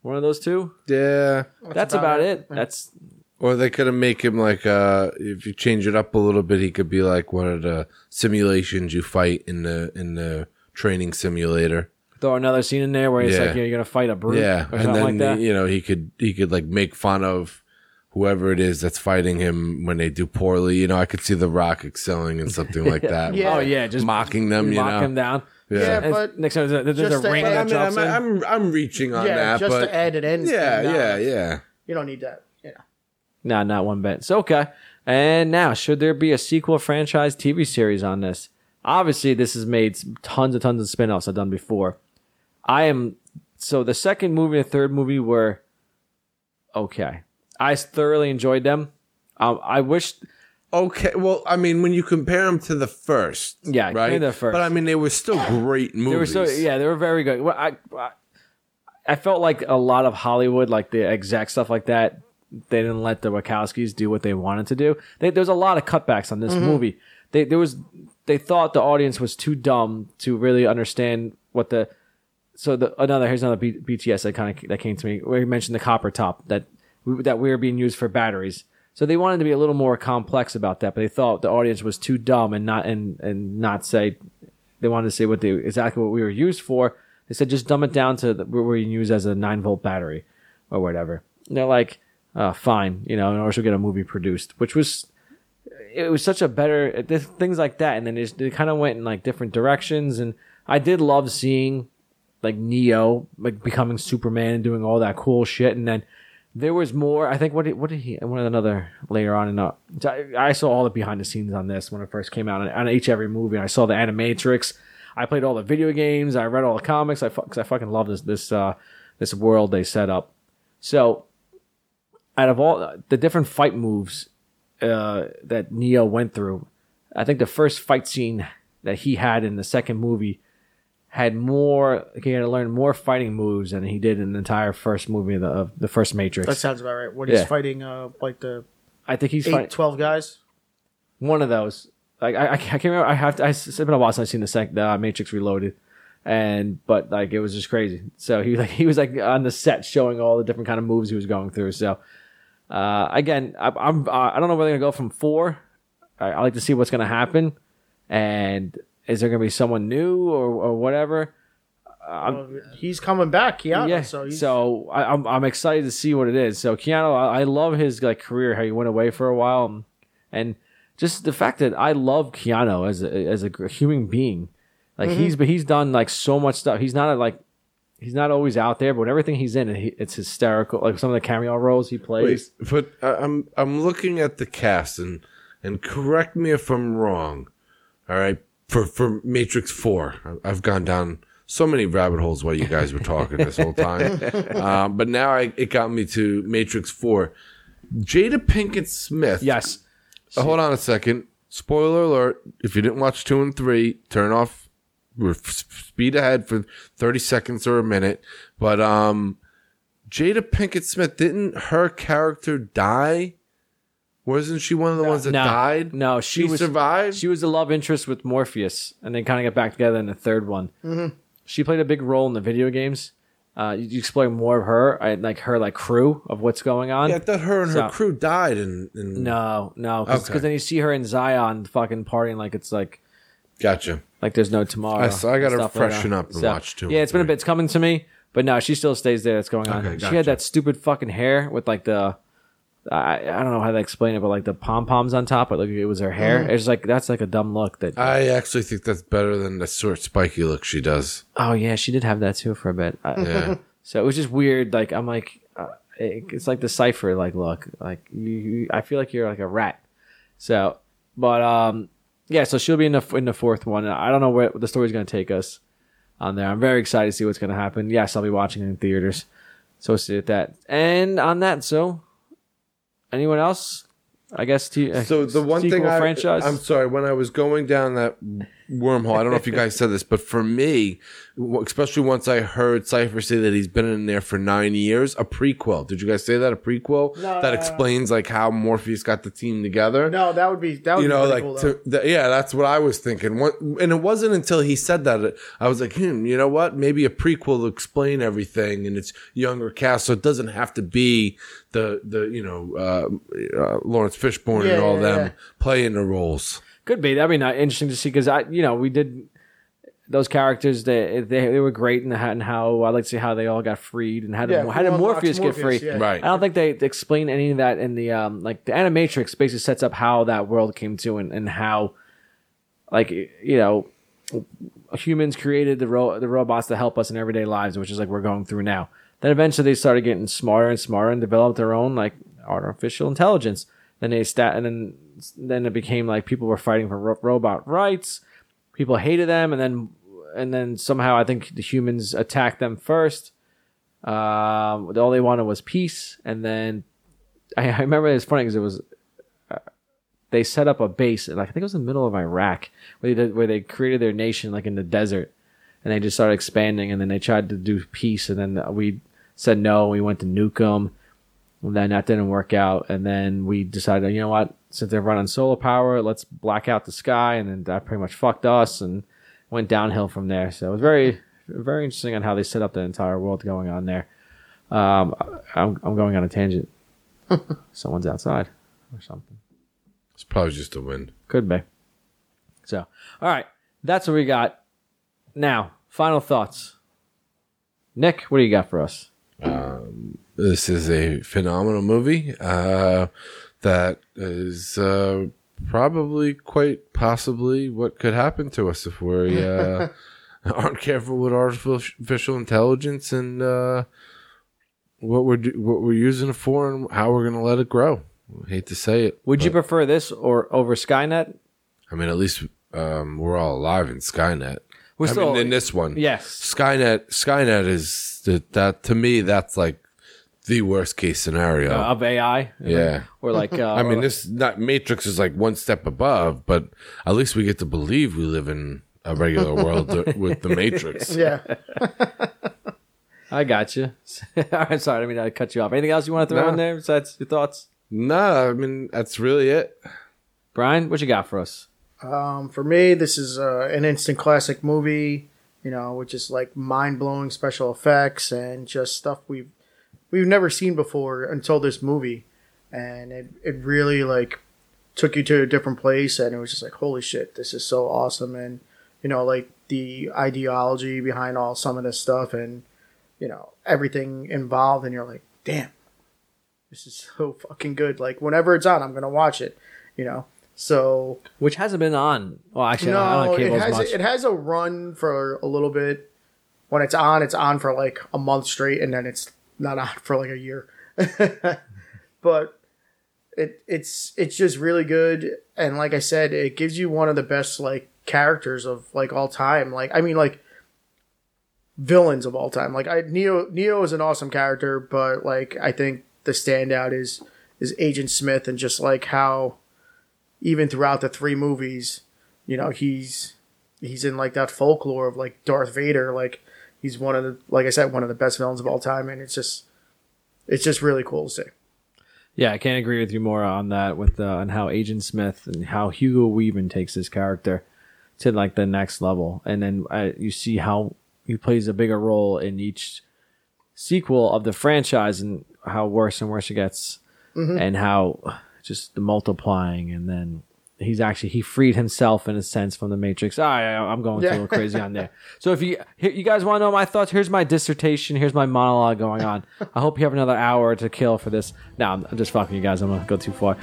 one of those two. Yeah. That's, about, it. That's Or they could have make him like uh if you change it up a little bit, he could be like one of the simulations you fight in the in the training simulator. Throw another scene in there where it's Yeah. like you're gonna fight a brute Yeah, or and something then like that. you know he could he could like make fun of whoever it is that's fighting him when they do poorly. You know, I could see The Rock excelling in something like that. Yeah. Oh yeah, just mocking them. You mock know, him down. Yeah, And but next time there's a, there's just a to ring add- that I mean, drops I'm, in. I'm I'm reaching on yeah, that, just but to add it in. yeah, and, yeah, yeah. You don't need that. Yeah. Nah, not one bit. So okay. And now, should there be a sequel franchise TV series on this? Obviously, this has made tons and tons of spin-offs I've done before. I am so the second movie and third movie were okay. I thoroughly enjoyed them. Um, I wish Okay, well, I mean, when you compare them to the first, Yeah, right? the first. But I mean, they were still great movies. They were so yeah, they were very good. Well, I, I felt like a lot of Hollywood, like the exact stuff like that, they didn't let the Wachowskis do what they wanted to do. They, there was a lot of cutbacks on this movie. They there was they thought the audience was too dumb to really understand what the so the another here's another B, BTS that kind of that came to me where you mentioned the copper top that we, that we were being used for batteries. So they wanted to be a little more complex about that, but they thought the audience was too dumb and not and and not say they wanted to say what they exactly what we were used for. They said just dumb it down to what we're used as a nine volt battery or whatever. And they're like, uh, fine, you know, in order to get a movie produced, which was it was such a better things like that. And then it kind of went in like different directions. And I did love seeing like Neo like becoming Superman and doing all that cool shit. And then there was more. I think what did what did he? One another later on uh, I, I saw all the behind the scenes on this when it first came out on, on each every movie. I saw the Animatrix. I played all the video games. I read all the comics. I because I fucking love this this uh this world they set up. So out of all the different fight moves uh, that Neo went through, I think the first fight scene that he had in the second movie had more. He had to learn more fighting moves than he did in the entire first movie of the, of the first Matrix. That sounds about right. When he's Yeah. fighting uh like the I think he's eight, fighting 12 guys. one of those. Like I, I can't remember. I have to. I, it's been a while since I've seen the sec, the uh, Matrix Reloaded, and but like it was just crazy. So he like he was like on the set showing all the different kind of moves he was going through. So uh, again, I, I'm uh, I don't know where they're gonna go from four. I, I like to see what's gonna happen, and is there gonna be someone new or or whatever? Well, he's coming back, Keanu. yeah. So he's, So I, I'm I'm excited to see what it is. So Keanu, I, I love his like career, how he went away for a while, and, and just the fact that I love Keanu as a, as a human being. Like Mm-hmm. he's but he's done like so much stuff. He's not a, like he's not always out there, but everything he's in, he, it's hysterical. Like some of the cameo roles he Wait, plays. but I- I'm I'm looking at the cast and and correct me if I'm wrong. All right, for for Matrix Four, I- I've gone down so many rabbit holes while you guys were talking this whole time. um, but now I, it got me to Matrix Four. Jada Pinkett Smith. Yes. Uh, hold on a second. Spoiler alert: If you didn't watch two and three, turn off. We're f- speed ahead for thirty seconds or a minute. But um, Jada Pinkett Smith didn't her character die? Wasn't she one of the ones that No, died? no, she she was- survived. She was the love interest with Morpheus, and they kind of get back together in the third one. Mm-hmm. She played a big role in the video games. Uh, you, you explore more of her, I, like her like crew of what's going on. yeah, I thought her and her crew died. And, and No, no, because Okay. then you see her in Zion fucking partying like it's like Gotcha. Like there's no tomorrow. I- so I gotta and like freshen up and watch too. Yeah, it's been a bit. It's coming to me, but no, she still stays there. That's going on. Okay, She had that stupid fucking hair with like the. I, I don't know how to explain it, but like the pom poms on top, but like it was her hair. Mm. It's like that's like a dumb look. That I actually think that's better than the sort of spiky look she does. oh yeah, she did have that too for a bit. I- Yeah. So it was just weird. Like I'm like, uh, it, it's like the Cypher like look. Like you, you, I feel like you're like a rat. So, but um, yeah. So she'll be in the in the fourth one. I don't know where the story's gonna take us on there. I'm very excited to see what's gonna happen. Yes, I'll be watching it in theaters. So we'll see that. And on that, so anyone else? I guess. T- uh, So the one thing I, franchise. I'm sorry, when I was going down that wormhole, I don't know if you guys said this, but for me, especially once I heard Cypher say that he's been in there for nine years, a prequel. Did you guys say that a prequel that explains like how Morpheus got the team together? No, that would be that would you be know, like cool, to, th- yeah, that's what I was thinking. What, and it wasn't until he said that I was like, hmm, you know what? Maybe a prequel to explain everything, and it's younger cast, so it doesn't have to be the the you know uh, uh, Laurence Fishburne Yeah, and all yeah, them yeah. playing the roles. Could be. That'd be not interesting to see because I, you know, we did those characters. They they, they were great and how, and how I like to see how they all got freed and how did Yeah, how did who Morpheus, get Morpheus, free? yeah. Right. I don't think they explain any of that in the um like the Animatrix basically sets up how that world came to and and how like you know humans created the ro- the robots to help us in everyday lives, which is like we're going through now. Then eventually they started getting smarter and smarter and developed their own like artificial intelligence. Then they stat and then then it became like people were fighting for ro- robot rights. People hated them, and then and then somehow I think the humans attacked them first. Um, all they wanted was peace, and then I, I remember it's funny because it was uh, they set up a base, like I think it was in the middle of Iraq, where they did, where they created their nation like in the desert, and they just started expanding, and then they tried to do peace, and then we said no, we went to nuke them, and then that didn't work out, and then we decided, you know what, since they're running solar power, let's black out the sky, and then that pretty much fucked us, and went downhill from there. So it was very, very interesting on how they set up the entire world going on there. Um, I'm, I'm going on a tangent. Someone's outside or something. It's probably just the wind. Could be. So, all right, that's what we got. Now, final thoughts. Nick, what do you got for us? This is a phenomenal movie uh, that is uh, probably quite possibly what could happen to us if we uh, aren't careful with artificial intelligence and uh, what we're do- what we're using it for and how we're going to let it grow. I hate to say it. Would you prefer this or over Skynet? I mean, at least um, we're all alive in Skynet. We're I still- mean, in this one, Yes. Skynet. Skynet is the, that to me. That's like the worst case scenario. Uh, of AI? Yeah. Or like, uh, I mean, or- this not Matrix is like one step above, but at least we get to believe we live in a regular world with the Matrix. yeah. I got you. I'm sorry, I mean I cut you off. Anything else you want to throw No. in there besides your thoughts? No, I mean that's really it. Brian, what you got for us? Um, for me, this is uh, an instant classic movie. You know, which is like mind blowing special effects and just stuff we've we've never seen before until this movie, and it it really like took you to a different place, and it was just like holy shit, this is so awesome, and you know like the ideology behind all some of this stuff, and you know everything involved, and you're like, damn, this is so fucking good. Like whenever it's on, I'm gonna watch it. You know, so Which hasn't been on. Well, actually, no, it has much. it has a run for a little bit. When it's on, it's on for like a month straight, and then it's not on for like a year. but it it's it's just really good, and like I said, it gives you one of the best like characters of like all time. Like I mean, like villains of all time. Like I Neo Neo is an awesome character, but like I think the standout is is Agent Smith, and just like how even throughout the three movies, you know, he's he's in like that folklore of like Darth Vader. Like he's one of the like I said, one of the best villains of all time, and it's just it's just really cool to see. Yeah, I can't agree with you more on that with uh, on how Agent Smith and how Hugo Weaving takes his character to like the next level, and then uh, you see how he plays a bigger role in each sequel of the franchise and how worse and worse it gets, and how just the multiplying, and then he's actually he freed himself in a sense from the Matrix. I, I'm going Yeah. a little crazy on there. So if you you guys want to know my thoughts, here's my dissertation. Here's my monologue going on. I hope you have another hour to kill for this. No, I'm, just fucking you guys. I'm gonna go too far.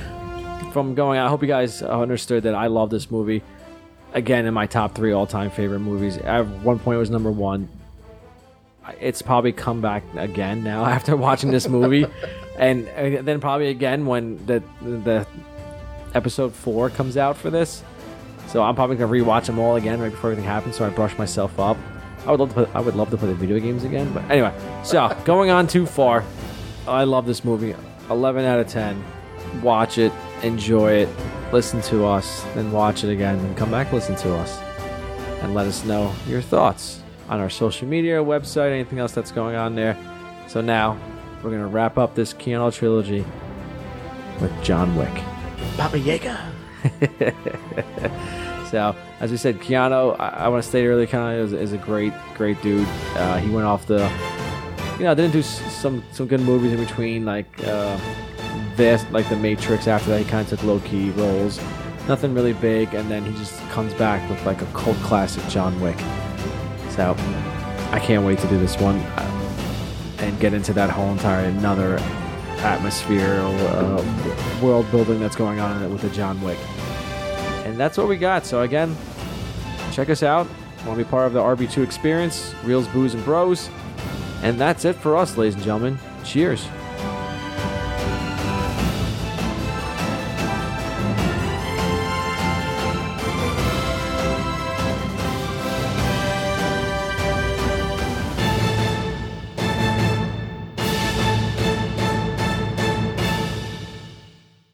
From going on, I hope you guys understood that I love this movie. Again, in my top three all time favorite movies. At one point, it was number one it's probably come back again now after watching this movie, and, uh, then probably again when the the episode four comes out for this. So I'm probably gonna rewatch them all again right before everything happens, so I brush myself up. I would love to play, I would love to play the video games again, but anyway. So going on too far, I love this movie. 11 out of 10. Watch it, enjoy it, listen to us, then watch it again, and come back listen to us, and let us know your thoughts on our social media, website, anything else that's going on there. So now we're gonna wrap up this Keanu trilogy with John Wick. Baba Yaga. So, as we said, Keanu, I, I want to state earlier, Keanu is, is a great, great dude. Uh, he went off the, you know, didn't do s- some some good movies in between, like uh, this, like The Matrix. After that, he kind of took low key roles, nothing really big, and then he just comes back with like a cult classic, John Wick. So, I can't wait to do this one uh, and get into that whole entire another atmosphere, uh, world building that's going on with the John Wick. And that's what we got. So again, check us out. Want to be part of the RB2 experience? Reels, booze, and bros. And that's it for us, ladies and gentlemen. Cheers.